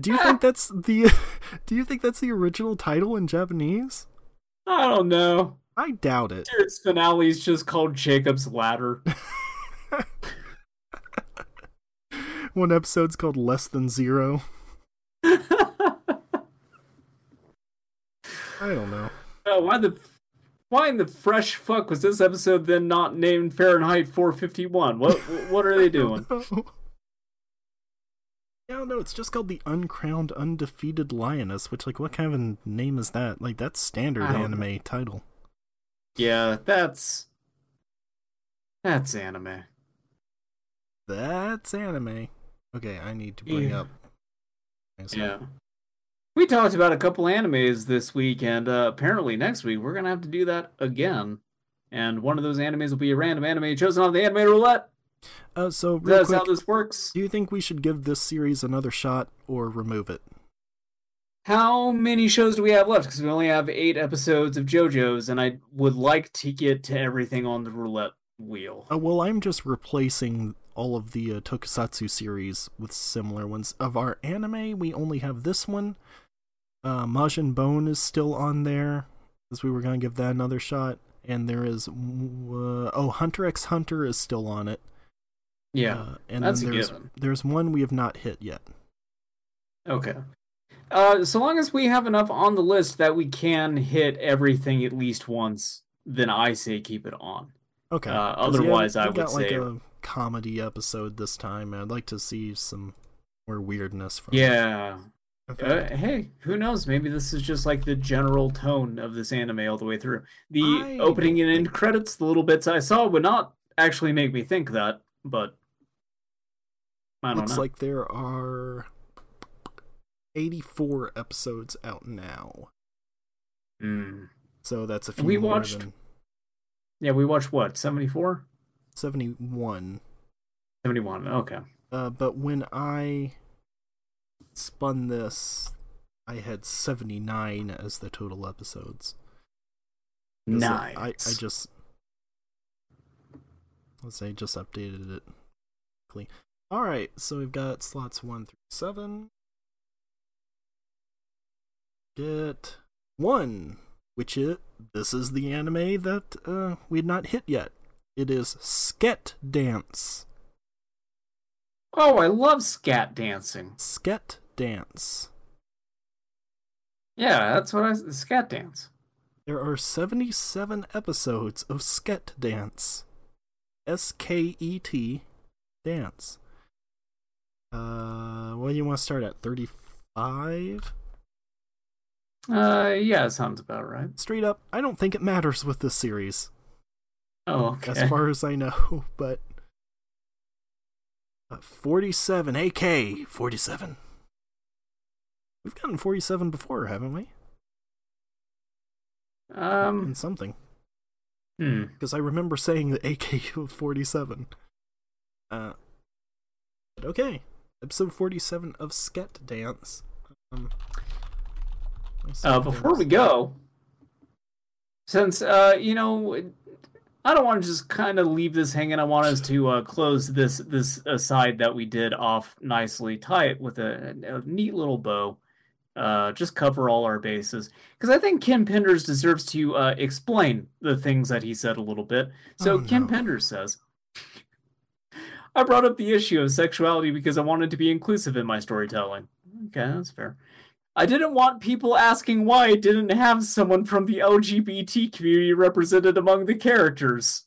Do you think that's the Do you think that's the original title in Japanese? I don't know. I doubt it. Its finale is just called Jacob's Ladder. One episode's called Less Than Zero. I don't know. oh, why the why in the fresh fuck was this episode then not named Fahrenheit 451? What what are they doing? Yeah, no, it's just called the Uncrowned Undefeated Lioness, which, like, what kind of a name is that? Like, that's standard I don't anime title. Yeah, that's that's anime. That's anime. Okay, I need to bring Yeah. up. Yeah. We talked about a couple animes this week, and uh, apparently next week we're gonna have to do that again. And one of those animes will be a random anime chosen on the anime roulette. Uh, so, That's quick, how this works. do you think we should give this series another shot or remove it? How many shows do we have left? Because we only have eight episodes of JoJo's, and I would like to get to everything on the roulette wheel. Uh, well, I'm just replacing all of the uh, Tokusatsu series with similar ones. Of our anime, we only have this one. Uh, Majin Bone is still on there, as we were going to give that another shot. And there is, uh, oh, Hunter x Hunter is still on it. Yeah, Uh, and that's then a there's, given. there's one we have not hit yet. okay. Uh, so long as we have enough on the list that we can hit everything at least once, then I say keep it on. Okay. Uh, yeah, otherwise, we I would got like a comedy episode this time. I'd like to see some more weirdness from. Yeah. I feel Uh, hey, who knows? Maybe this is just like the general tone of this anime all the way through. The I opening and end credits, the little bits I saw, would not actually make me think that, but I don't Looks know. like there are 84 episodes out now. Hmm. So that's a few We more watched- than Yeah, we watched what, 74? 71. 71, okay. Uh, but when I spun this, I had 79 as the total episodes. Nice. I, I just let's say just updated it. quickly. All right, so we've got slots one through seven. Get one, which it this is the anime that uh, we had not hit yet. It is Sket Dance. Oh, I love scat dancing. Sket Dance. Yeah, that's what I scat dance. There are 77 episodes of Sket Dance. S K E T Dance. Uh, what do you want to start at? 35? Uh, yeah, sounds about right. Straight up, I don't think it matters with this series, Oh, okay. as far as I know, but. Uh, 47, AK 47. We've gotten 47 before, haven't we? um, In something. hmm. because I remember saying the AK 47. Uh, but okay, episode 47 of Sket Dance. Um, Uh, before we go, since uh, you know, I don't want to just kind of leave this hanging. I want us to uh, close this this aside that we did off nicely, tie it with a, a neat little bow. Uh, just cover all our bases because I think Ken Penders deserves to uh, explain the things that he said a little bit. So Oh, Ken. Penders says, "I brought up the issue of sexuality because I wanted to be inclusive in my storytelling. Okay, that's fair." I didn't want people asking why I didn't have someone from the LGBT community represented among the characters.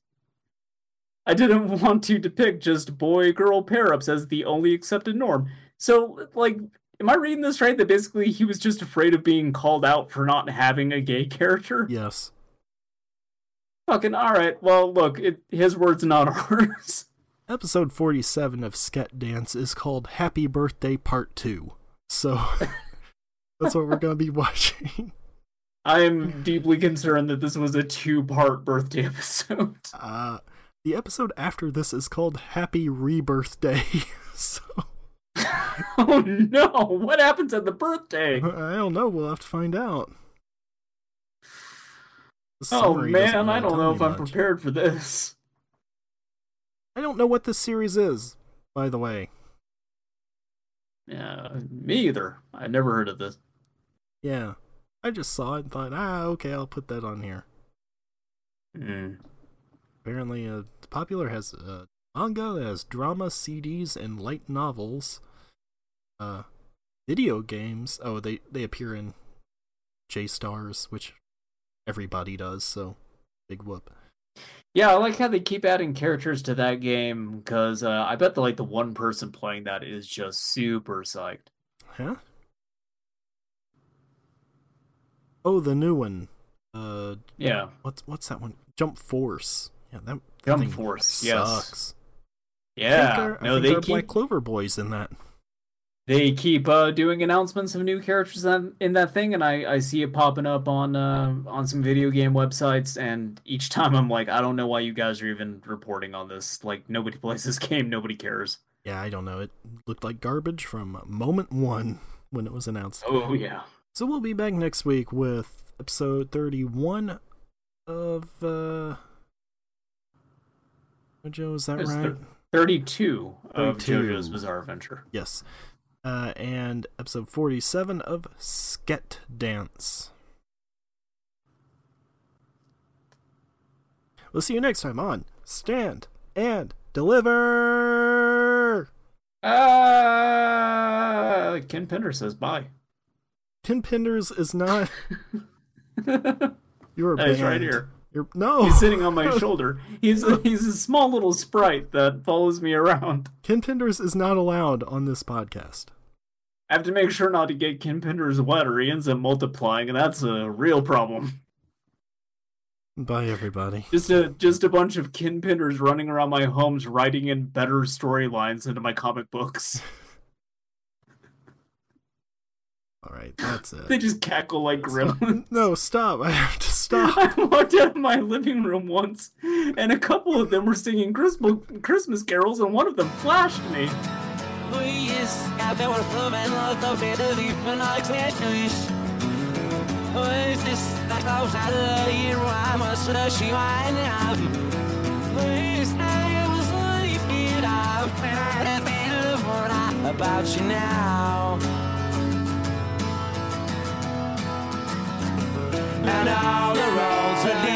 I didn't want to depict just boy girl pair ups as the only accepted norm. So, like, am I reading this right? That basically he was just afraid of being called out for not having a gay character? Yes. Fucking alright, well, look, it, his words, not ours. Episode 47 of Sket Dance is called Happy Birthday Part 2. So that's what we're going to be watching. I am deeply concerned that this was a two part birthday episode. Uh, the episode after this is called Happy Rebirth Day. so oh no, what happens at the birthday? I don't know. We'll have to find out. Oh man, I don't know if I'm prepared for this. I don't know what this series is, by the way. Yeah, me either. I never heard of this. Yeah. I just saw it and thought, ah, okay, I'll put that on here. Mm. Apparently, uh, popular has uh, manga, it has drama, CDs, and light novels. Uh, video games. Oh, they they appear in J Stars, which everybody does. So, big whoop. Yeah, I like how they keep adding characters to that game because uh, I bet the like the one person playing that is just super psyched. Huh? Oh, the new one. Uh, Yeah, what's what's that one? Jump Force. Yeah, that, that Jump Force, yes. Sucks. I think yeah. our- I no, they keep Black Clover boys in that. They keep uh, doing announcements of new characters in, in that thing, and I, I see it popping up on uh, on some video game websites. And each time I'm like, I don't know why you guys are even reporting on this. Like nobody plays this game, nobody cares. Yeah, I don't know. It looked like garbage from moment one when it was announced. Oh yeah. So we'll be back next week with episode 31 of uh Joe, is that It's right? thir- 32 of 32. JoJo's Bizarre Adventure. yes. Uh and episode 47 of Sket Dance. We'll see you next time on Stand and Deliver. Uh, Ken Pender says bye. Ken Penders is not you're a He's right here. You're no He's sitting on my shoulder. He's a, he's a small little sprite that follows me around. Ken Penders is not allowed on this podcast. I have to make sure not to get Ken Pender's wet or he ends up multiplying, and that's a real problem. Bye, everybody. Just a just a bunch of Ken Penders running around my homes, writing in better storylines into my comic books. All right, that's it. They just cackle like gremlins. No, stop. I have to stop. I walked out of my living room once, and a couple of them were singing Christmas Christmas carols, and one of them flashed me. Luis, até o também não tô vendo de nós mesmos. Pois está causada e rama sushi wine up. Luis, I was leaving out about you now. And all the roads that